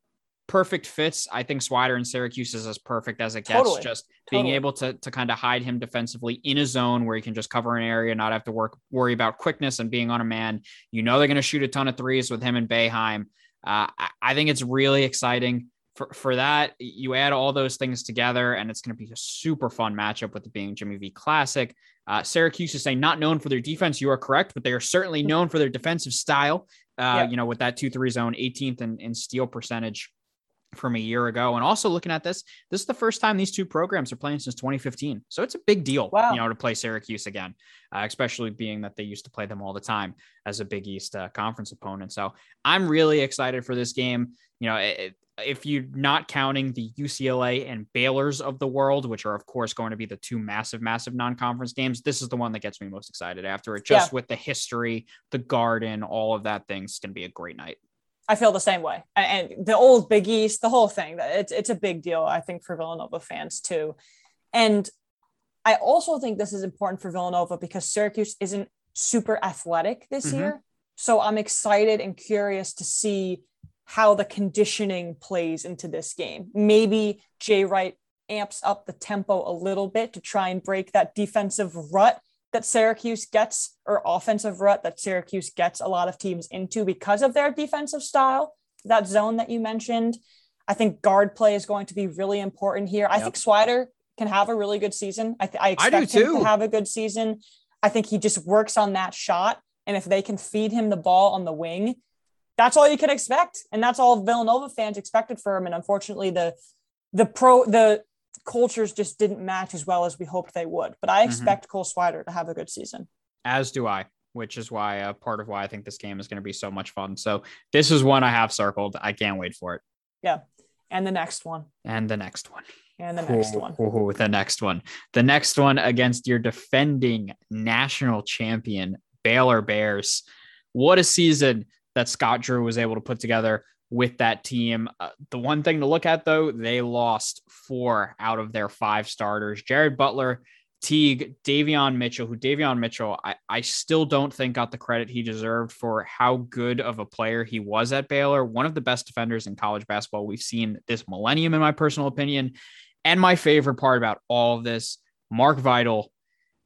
perfect fits. I think Swider and Syracuse is as perfect as it gets. Totally. Just totally. being able to to kind of hide him defensively in a zone where he can just cover an area, not have to work worry about quickness and being on a man. You know they're going to shoot a ton of threes with him and Boeheim. Uh, I, I think it's really exciting. For, for that, you add all those things together, and it's going to be a super fun matchup with it being Jimmy V Classic. Uh, Syracuse is saying not known for their defense. You are correct, but they are certainly known for their defensive style. Uh, You know, with that two three zone, 18th in, in steal percentage from a year ago. And also looking at this, this is the first time these two programs are playing since 2015. So it's a big deal, wow. you know, to play Syracuse again, uh, especially being that they used to play them all the time as a Big East uh, conference opponent. So I'm really excited for this game. You know, it, if you're not counting the UCLA and Baylor's of the world, which are of course going to be the two massive, massive non-conference games, this is the one that gets me most excited after it. Just yeah. with the history, the garden, all of that thing's going to be a great night. I feel the same way. And the old Big East, the whole thing, it's it's a big deal, I think, for Villanova fans too. And I also think this is important for Villanova because Syracuse isn't super athletic this mm-hmm. year. So I'm excited and curious to see how the conditioning plays into this game. Maybe Jay Wright amps up the tempo a little bit to try and break that defensive rut that Syracuse gets or offensive rut that Syracuse gets a lot of teams into because of their defensive style, that zone that you mentioned. I think guard play is going to be really important here. I think Swider can have a really good season. I, th- I expect I him to have a good season. I think he just works on that shot. And if they can feed him the ball on the wing, that's all you can expect. And that's all Villanova fans expected for him. And unfortunately, the the pro the cultures just didn't match as well as we hoped they would. But I mm-hmm. expect mm-hmm. Cole Swider to have a good season. As do I, which is why uh, part of why I think this game is going to be so much fun. So this is one I have circled. I can't wait for it. Yeah. And the next one. And the next one. And the next one. Ooh, the next one. The next one against your defending national champion, Baylor Bears. What a season that Scott Drew was able to put together with that team. Uh, the one thing to look at, though, they lost four out of their five starters. Jared Butler, Teague, Davion Mitchell, who Davion Mitchell, I, I still don't think got the credit he deserved for how good of a player he was at Baylor. One of the best defenders in college basketball we've seen this millennium, in my personal opinion. And my favorite part about all of this, Mark Vital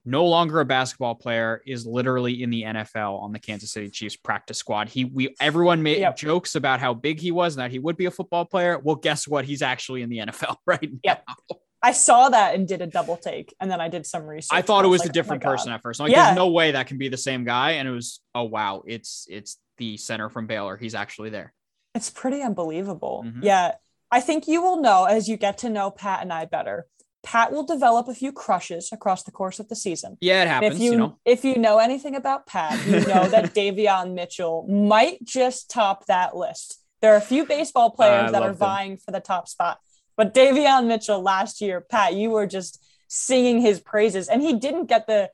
no longer a basketball player, is literally in the NFL on the Kansas City Chiefs practice squad. He we everyone made yep. jokes about how big he was and that he would be a football player. Well, guess what? He's actually in the NFL <laughs> right yep. now. I saw that and did a double take, and then I did some research. I thought it was, was like, a oh different oh person at first. I'm like, yeah. there's no way that can be the same guy. And it was, oh wow, it's it's the center from Baylor. He's actually there. It's pretty unbelievable. Mm-hmm. Yeah. I think you will know as you get to know Pat and I better Pat will develop a few crushes across the course of the season. Yeah, it happens. if you, you know. if you know anything about Pat, you know <laughs> that Davion Mitchell might just top that list. There are a few baseball players that are them. vying for the top spot, but Davion Mitchell last year, Pat, you were just singing his praises, and he didn't get the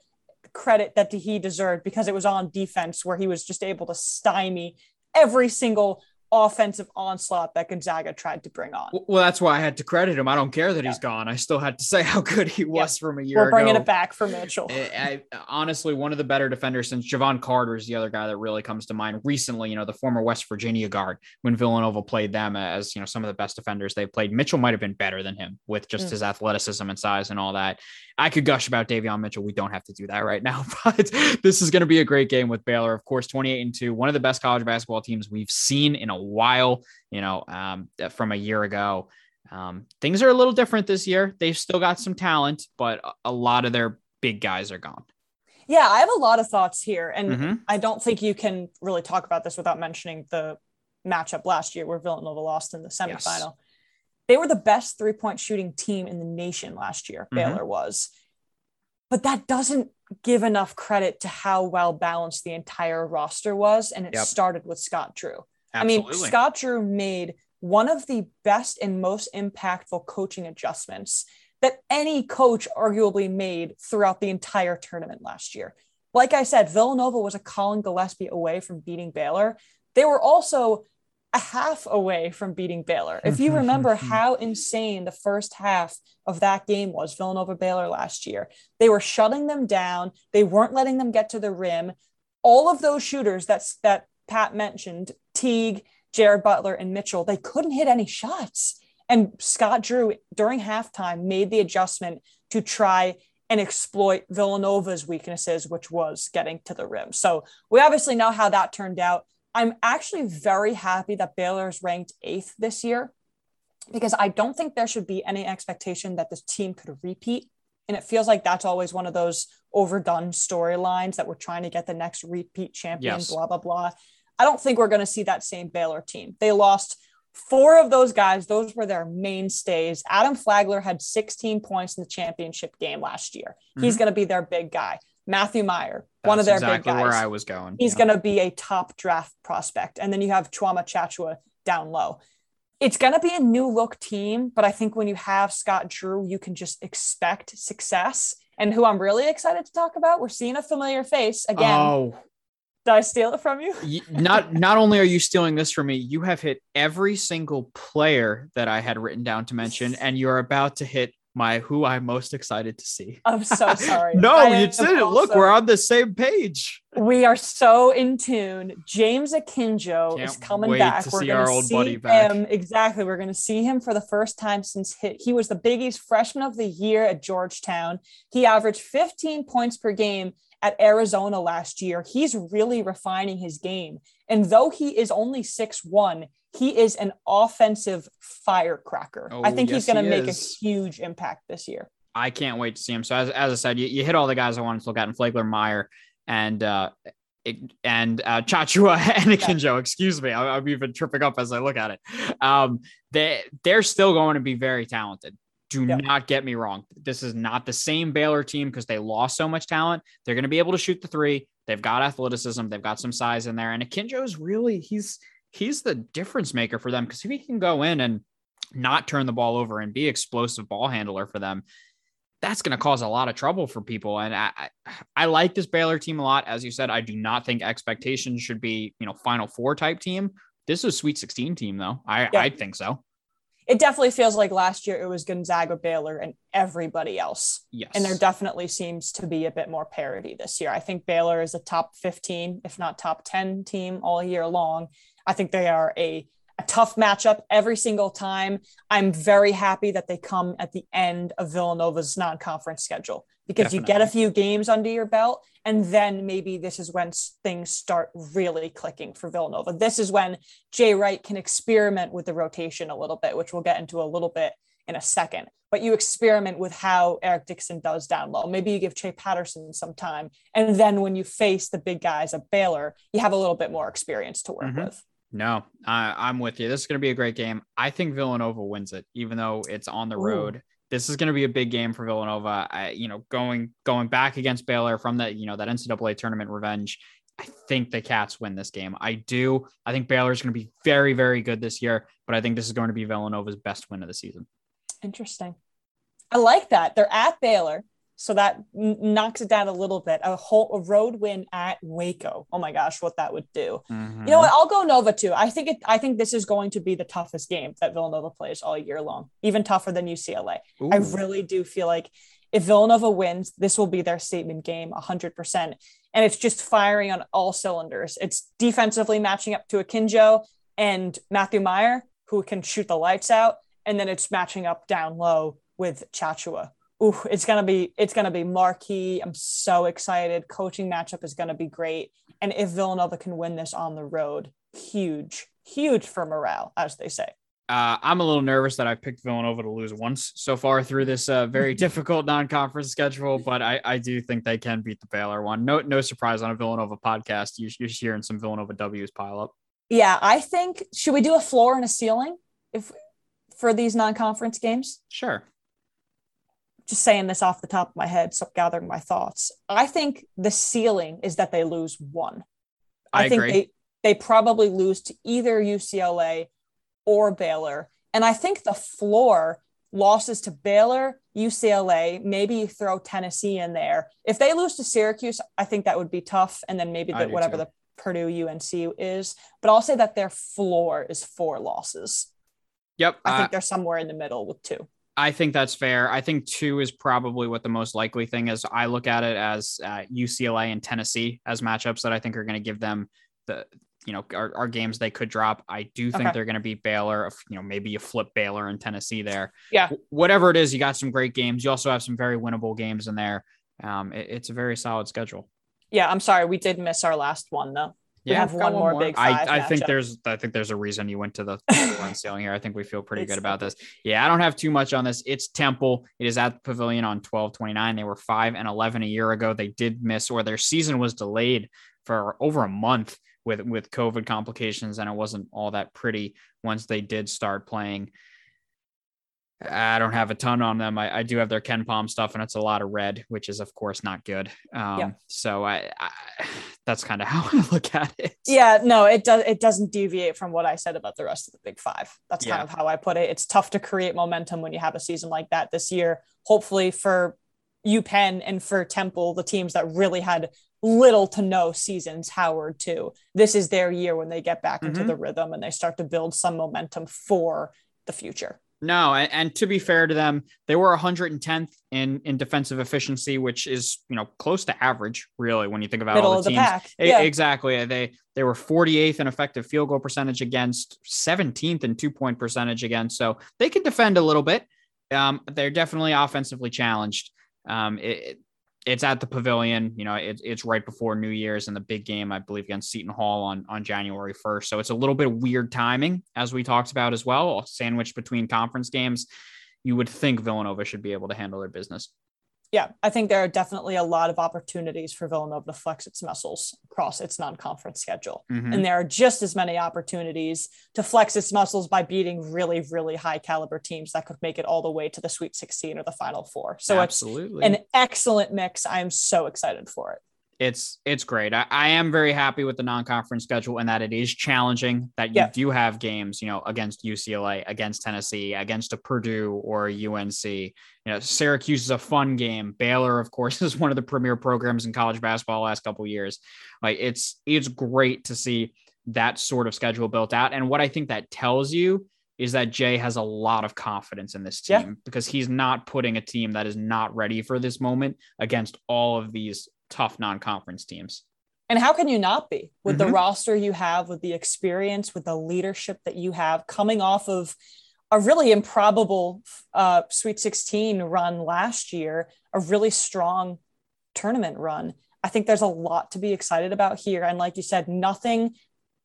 credit that he deserved because it was on defense where he was just able to stymie every single offensive onslaught that Gonzaga tried to bring on. Well, that's why I had to credit him. I don't care that yeah. he's gone. I still had to say how good he was yeah. from a year ago. We're bringing it back for Mitchell. I, I, honestly, one of the better defenders since Jevon Carter is the other guy that really comes to mind recently. You know, the former West Virginia guard when Villanova played them as you know some of the best defenders they've played. Mitchell might have been better than him with just mm. his athleticism and size and all that. I could gush about Davion Mitchell. We don't have to do that right now, <laughs> but this is going to be a great game with Baylor. Of course, 28 and 2, one of the best college basketball teams we've seen in a while, you know, um, from a year ago. Um, things are a little different this year. They've still got some talent, but a lot of their big guys are gone. Yeah, I have a lot of thoughts here. And mm-hmm. I don't think you can really talk about this without mentioning the matchup last year where Villanova lost in the semifinal. Yes. They were the best three point shooting team in the nation last year, mm-hmm. Baylor was. But that doesn't give enough credit to how well balanced the entire roster was. And it yep. started with Scott Drew. Absolutely. I mean, Scott Drew made one of the best and most impactful coaching adjustments that any coach arguably made throughout the entire tournament last year. Like I said, Villanova was a Colin Gillespie away from beating Baylor. They were also a half away from beating Baylor. If you remember mm-hmm. how insane the first half of that game was, Villanova Baylor last year, they were shutting them down. They weren't letting them get to the rim. All of those shooters that's that Pat mentioned, Teague, Jared Butler, and Mitchell, they couldn't hit any shots. And Scott Drew during halftime made the adjustment to try and exploit Villanova's weaknesses, which was getting to the rim. So we obviously know how that turned out. I'm actually very happy that Baylor is ranked eighth this year because I don't think there should be any expectation that this team could repeat. And it feels like that's always one of those overdone storylines that we're trying to get the next repeat champion, yes. blah, blah, blah. I don't think we're going to see that same Baylor team. They lost four of those guys. Those were their mainstays. Adam Flagler had 16 points in the championship game last year. Mm-hmm. He's going to be their big guy. Matthew Meyer, That's one of their exactly big guys. where I was going. He's yeah. going to be a top draft prospect. And then you have Tchamwa Tchatchoua down low. It's going to be a new look team, but I think when you have Scott Drew, you can just expect success. And who I'm really excited to talk about, we're seeing a familiar face again. Oh, did I steal it from you? not not only are you stealing this from me, you have hit every single player that I had written down to mention, and you're about to hit my who I'm most excited to see. I'm so <laughs> sorry. no, I you didn't. Look, we're on the same page. We are so in tune. James Akinjo Can't is coming back. to we're see our old see buddy back. him exactly. We're going to see him for the first time since he, he was the Big East Freshman of the Year at Georgetown. He averaged 15 points per game at Arizona last year. He's really refining his game, and though he is only six one, he is an offensive firecracker. Oh, I think he's going to he make a huge impact this year. I can't wait to see him. So as, as I said, you, you hit all the guys I wanted to look at in Flagler, Meyer, and uh, it- and uh, Tchatchoua <laughs> and Akinjo. Excuse me, I, I'm even tripping up as I look at it. Um, they they're still going to be very talented. Do Yeah. not get me wrong. This is not the same Baylor team because they lost so much talent. They're going to be able to shoot the three. They've got athleticism. They've got some size in there. And Akinjo is really he's he's the difference maker for them because if he can go in and not turn the ball over and be explosive ball handler for them, that's going to cause a lot of trouble for people. And I, I, like this Baylor team a lot. As you said, I do not think expectations should be, you know, Final Four type team. This is a Sweet 16 team, though. I, Yeah. I think so. It definitely feels like last year it was Gonzaga, Baylor, and everybody else. Yes. And there definitely seems to be a bit more parity this year. I think Baylor is a top 15, if not top 10 team all year long. I think they are a, a tough matchup every single time. I'm very happy that they come at the end of Villanova's non conference schedule because you get a few games under your belt. And then maybe this is when things start really clicking for Villanova. This is when Jay Wright can experiment with the rotation a little bit, which we'll get into a little bit in a second. But you experiment with how Eric Dixon does down low. Maybe you give Trey Patterson some time. And then when you face the big guys at Baylor, you have a little bit more experience to work Mhm. with. No, I, I'm with you. This is going to be a great game. I think Villanova wins it, even though it's on the Ooh. road. This is going to be a big game for Villanova. I, you know, going going back against Baylor from that, you know, that NCAA tournament revenge. I think the Cats win this game. I do. I think Baylor is going to be very, very good this year, but I think this is going to be Villanova's best win of the season. Interesting. I like that. They're at Baylor. So that n- knocks it down a little bit. A whole a road win at Waco. Oh my gosh, what that would do. You know mm-hmm. what? I'll go Nova too. I think it. I think this is going to be the toughest game that Villanova plays all year long, even tougher than UCLA. I really do feel like if Villanova wins, this will be their statement game 100%. And it's just firing on all cylinders. It's defensively matching up to Akinjo and Matthew Meyer, who can shoot the lights out. And then it's matching up down low with Tchatchoua. Ooh, it's gonna be it's gonna be marquee. I'm so excited. Coaching matchup is gonna be great. And if Villanova can win this on the road, huge, huge for morale, as they say. Uh, I'm a little nervous that I picked Villanova to lose once so far through this uh, very <laughs> difficult non-conference schedule, but I, I do think they can beat the Baylor one. No, no surprise on a Villanova podcast. You, you're hearing some Villanova W's pile up. Yeah, I think should we do a floor and a ceiling if for these non-conference games? Sure. Just saying this off the top of my head, so gathering my thoughts. I think the ceiling is that they lose one. I think agree. they they probably lose to either UCLA or Baylor. And I think the floor losses to Baylor, UCLA, maybe you throw Tennessee in there. If they lose to Syracuse, I think that would be tough. And then maybe the, whatever too. the Purdue UNC is. But I'll say that their floor is four losses. Yep. I uh, think they're somewhere in the middle with two. I think that's fair. I think two is probably what the most likely thing is. I look at it as uh, UCLA and Tennessee as matchups that I think are going to give them the, you know, are, are games they could drop. I do think Okay. they're going to beat Baylor. If, you know, maybe you flip Baylor and Tennessee there. Yeah. Wh- Whatever it is, you got some great games. You also have some very winnable games in there. Um, it- it's a very solid schedule. Yeah, I'm sorry. We did miss our last one though. We have one more Big Five I, I think there's I think there's a reason you went to the <laughs> one ceiling here. I think we feel pretty good about this. Yeah, I don't have too much on this. It's Temple. It is at the Pavilion on 1229. They were 5 and 11 a year ago. They did miss or their season was delayed for over a month with with COVID complications and it wasn't all that pretty once they did start playing. I don't have a ton on them. I, I do have their KenPom stuff, and it's a lot of red, which is of course not good. Um, Yeah. So I, I <sighs> that's kind of <laughs> how I look at it. Yeah, no, it does. It doesn't deviate from what I said about the rest of the Big Five. That's Yeah. kind of how I put it. It's tough to create momentum when you have a season like that this year. Hopefully for UPenn and for Temple, the teams that really had little to no seasons, Howard too. This is their year when they get back into Mhm. the rhythm and they start to build some momentum for the future. No, and, to be fair to them, they were 110th in in defensive efficiency, which is you know close to average, really, when you think about Middle all the, the teams. pack. Yeah. Exactly. They they were 48th in effective field goal percentage against, 17th in two point percentage against. So they can defend a little bit. Um, they're definitely offensively challenged. Um, it, it's at the pavilion. You know, it, it's right before New Year's and the big game, I believe, against Seton Hall on, on January 1st. So it's a little bit of weird timing, as we talked about as well, sandwiched between conference games. You would think Villanova should be able to handle their business yeah, I think there are definitely a lot of opportunities for Villanova to flex its muscles across its non-conference schedule. Mm-hmm. And there are just as many opportunities to flex its muscles by beating really, really high caliber teams that could make it all the way to the Sweet 16 or the Final Four. So Absolutely. it's an excellent mix. I'm so excited for it it's it's great. I, I, am very happy with the non-conference schedule and that it is challenging. That you yeah. do have games, you know, against UCLA, against Tennessee, against a Purdue or a UNC. You know, Syracuse is a fun game. Baylor, of course, <laughs> is one of the premier programs in college basketball last couple years. Like it's it's great to see that sort of schedule built out. And what I think that tells you is that Jay has a lot of confidence in this team yeah. because he's not putting a team that is not ready for this moment against all of these tough non-conference teams. And how can you not be with mm-hmm. the roster you have, with the experience, with the leadership that you have coming off of a really improbable uh, Sweet 16 run last year, a really strong tournament run. I think there's a lot to be excited about here. And like you said, nothing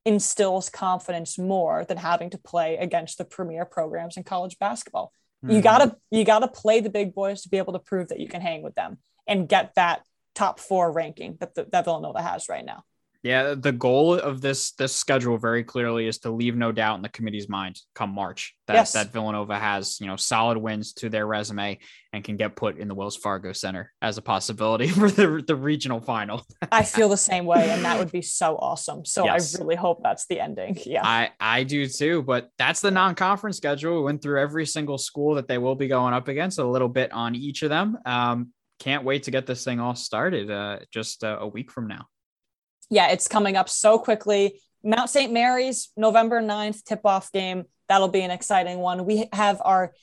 instills confidence more than having to play against the premier programs in college basketball. Mm-hmm. You gotta you gotta play the big boys to be able to prove that you can hang with them and get that top four ranking that, the, that Villanova has right now. Yeah, the goal of this this schedule very clearly is to leave no doubt in the committee's mind come March that yes. that Villanova has you know solid wins to their resume and can get put in the Wells Fargo Center as a possibility <laughs> for the the regional final. I <laughs> feel the same way, and that would be so awesome. So yes. I really hope that's the ending. Yeah, I I do too. But that's the non conference schedule. We went through every single school that they will be going up against a little bit on each of them. Um, can't wait to get this thing all started uh, just uh, a week from now. Yeah, it's coming up so quickly. Mount St. Mary's, November 9th tip off game. That'll be an exciting one. We have our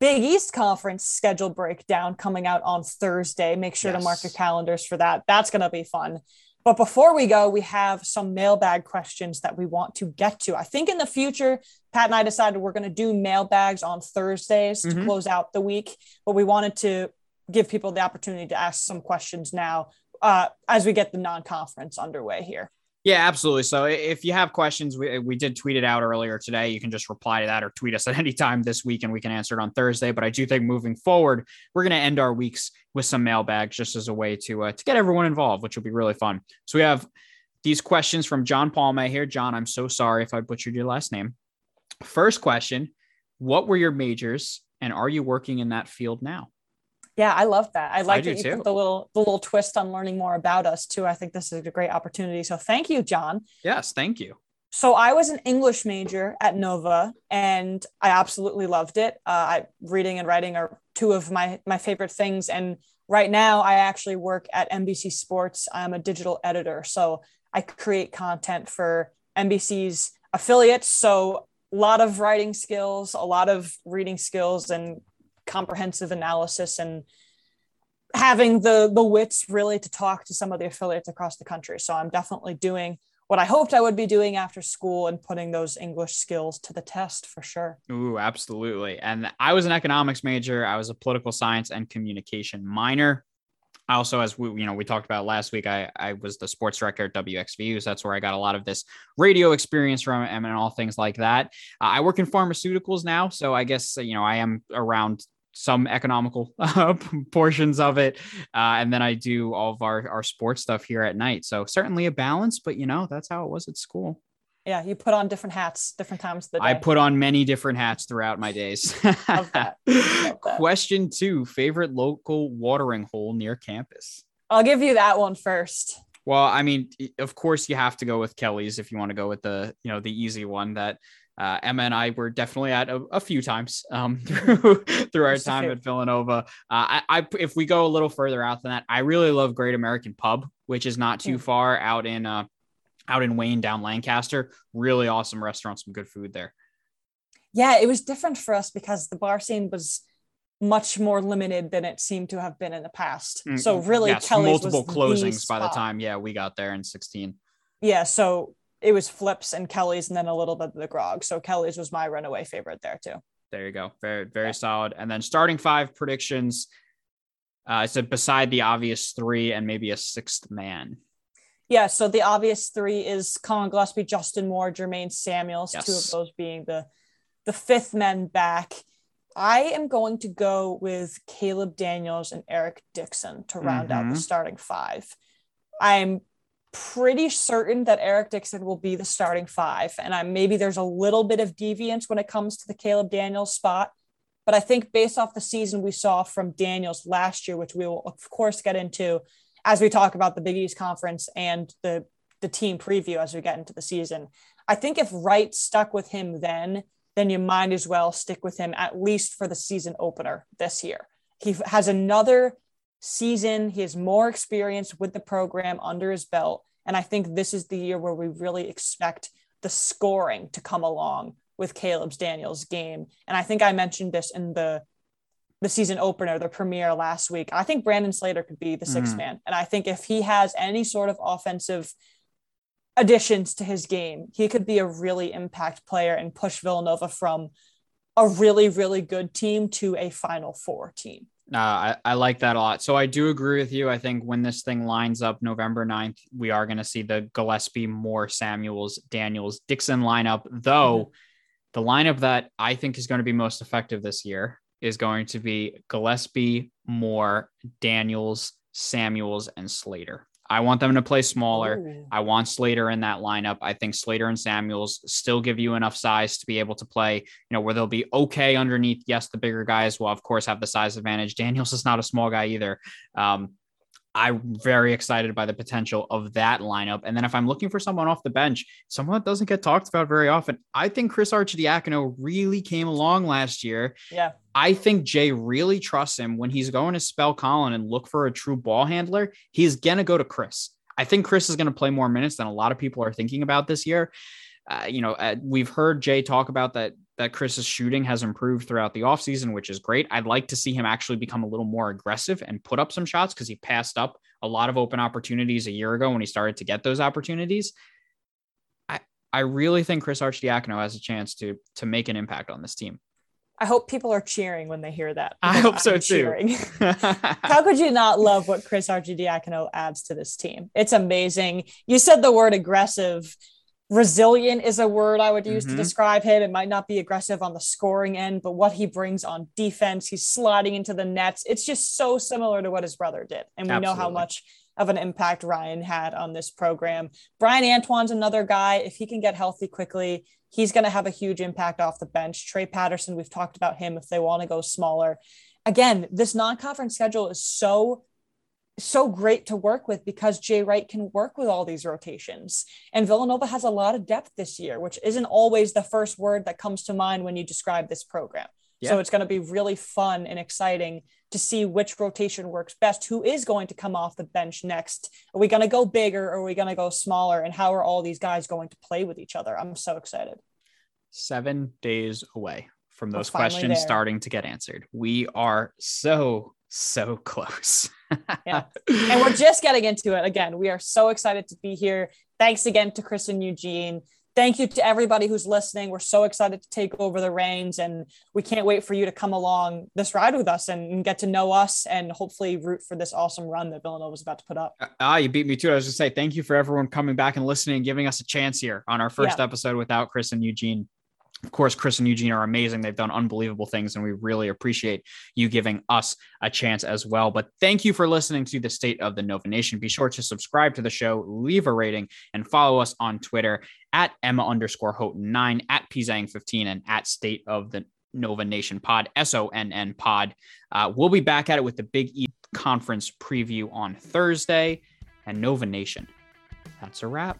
Big East Conference schedule breakdown coming out on Thursday. Make sure yes. to mark your calendars for that. That's going to be fun. But before we go, we have some mailbag questions that we want to get to. I think in the future, Pat and I decided we're going to do mailbags on Thursdays mm-hmm. to close out the week, but we wanted to give people the opportunity to ask some questions now uh, as we get the non-conference underway here. Yeah, absolutely. So if you have questions, we, we did tweet it out earlier today. You can just reply to that or tweet us at any time this week and we can answer it on Thursday. But I do think moving forward, we're going to end our weeks with some mailbags just as a way to, uh, to get everyone involved, which will be really fun. So we have these questions from John Palme here. John, I'm so sorry if I butchered your last name. First question What were your majors and are you working in that field now? Yeah, I love that. I like I that you too. put the little the little twist on learning more about us too. I think this is a great opportunity. So thank you, John. Yes, thank you. So I was an English major at Nova, and I absolutely loved it. Uh, I reading and writing are two of my my favorite things. And right now, I actually work at NBC Sports. I'm a digital editor, so I create content for NBC's affiliates. So a lot of writing skills, a lot of reading skills, and comprehensive analysis and having the the wits really to talk to some of the affiliates across the country. So I'm definitely doing what I hoped I would be doing after school and putting those English skills to the test for sure. Ooh, absolutely. And I was an economics major. I was a political science and communication minor. I also, as we, you know, we talked about last week, I, I was the sports director at WXVU. So that's where I got a lot of this radio experience from and all things like that. Uh, I work in pharmaceuticals now. So I guess, you know, I am around some economical <laughs> uh, portions of it. Uh, and then I do all of our, our sports stuff here at night. So certainly a balance, but you know, that's how it was at school. Yeah, you put on different hats, different times of the day. I put on many different hats throughout my days. <laughs> Love that. Love that. Question two favorite local watering hole near campus? I'll give you that one first. Well, I mean, of course, you have to go with Kelly's if you want to go with the, you know, the easy one that uh, Emma and I were definitely at a, a few times um, <laughs> through through our time at Villanova. Uh, I, I, if we go a little further out than that, I really love Great American Pub, which is not too mm. far out in uh, out in Wayne down Lancaster. Really awesome restaurant, some good food there. Yeah, it was different for us because the bar scene was much more limited than it seemed to have been in the past. Mm-hmm. So really, yes, Kelly's multiple closings by the time yeah we got there in 16. Yeah, so it was Flips and Kelly's, and then a little bit of the Grog. So Kelly's was my runaway favorite there too. There you go, very very yeah. solid. And then starting five predictions. Uh, I said beside the obvious three and maybe a sixth man. Yeah, so the obvious three is Colin Gillespie, Justin Moore, Jermaine Samuels, yes. two of those being the the fifth men back. I am going to go with Caleb Daniels and Eric Dixon to round mm-hmm. out the mm-hmm. starting five. I'm pretty certain that Eric Dixon will be the starting five. And I'm maybe there's a little bit of deviance when it comes to the Caleb Daniels spot. But I think based off the season we saw from Daniels last year, which we will of course get into as we talk about the Big East Conference and the the team preview as we get into the season. I think if Wright stuck with him then, then you might as well stick with him at least for the season opener this year. He has another season. He has more experience with the program under his belt. And I think this is the year where we really expect the scoring to come along with Caleb's Daniels game. And I think I mentioned this in the the season opener, the premiere last week. I think Brandon Slater could be the 6th mm-hmm. man. And I think if he has any sort of offensive additions to his game, he could be a really impact player and push Villanova from a really, really good team to a final four team. Uh, I, I like that a lot. So I do agree with you. I think when this thing lines up November 9th, we are going to see the Gillespie, Moore, Samuels, Daniels, Dixon lineup, though mm-hmm. the lineup that I think is going to be most effective this year is going to be Gillespie, Moore, Daniels, Samuels, and Slater. I want them to play smaller. Ooh. I want Slater in that lineup. I think Slater and Samuels still give you enough size to be able to play, you know, where they'll be okay underneath. Yes, the bigger guys will, of course, have the size advantage. Daniels is not a small guy either. Um, I'm very excited by the potential of that lineup. And then if I'm looking for someone off the bench, someone that doesn't get talked about very often, I think Chris Arcidiacono really came along last year. Yeah. I think Jay really trusts him when he's going to spell Collin and look for a true ball handler. He's going to go to Chris. I think Chris is going to play more minutes than a lot of people are thinking about this year. Uh, you know, uh, we've heard Jay talk about that that Chris's shooting has improved throughout the offseason, which is great. I'd like to see him actually become a little more aggressive and put up some shots because he passed up a lot of open opportunities a year ago when he started to get those opportunities. I I really think Chris Arcidiacono has a chance to to make an impact on this team. I hope people are cheering when they hear that. I hope I'm so too. <laughs> How could you not love what Chris Arcidiacono adds to this team? It's amazing. You said the word aggressive resilient is a word I would use mm-hmm. to describe him. It might not be aggressive on the scoring end, but what he brings on defense, he's sliding into the nets. It's just so similar to what his brother did. And we Absolutely. know how much of an impact Ryan had on this program. Bryan Antoine's another guy. If he can get healthy quickly, he's going to have a huge impact off the bench. Trey Patterson, we've talked about him if they want to go smaller. Again, this non conference schedule is so so great to work with because Jay Wright can work with all these rotations. And Villanova has a lot of depth this year, which isn't always the first word that comes to mind when you describe this program. Yeah. So it's going to be really fun and exciting to see which rotation works best. Who is going to come off the bench next? Are we going to go bigger or are we going to go smaller? And how are all these guys going to play with each other? I'm so excited. Seven days away from those questions there. starting to get answered. We are so so close. <laughs> yeah. <laughs> And we're just getting into it. Again, we are so excited to be here. Thanks again to Chris and Eugene. Thank you to everybody who's listening. We're so excited to take over the reins and we can't wait for you to come along this ride with us and get to know us and hopefully root for this awesome run that Villanova is about to put up. Ah, you beat me too. I was just say thank you for everyone coming back and listening and giving us a chance here on our first yeah. episode without Chris and Eugene. Of course, Chris and Eugene are amazing. They've done unbelievable things, and we really appreciate you giving us a chance as well. But thank you for listening to the State of the Nova Nation. Be sure to subscribe to the show, leave a rating, and follow us on Twitter at Emma underscore Houghton 9, at Pzang 15, and at State of the Nova Nation Pod, S O N N Pod. Uh, we'll be back at it with the Big E Conference preview on Thursday and Nova Nation. That's a wrap.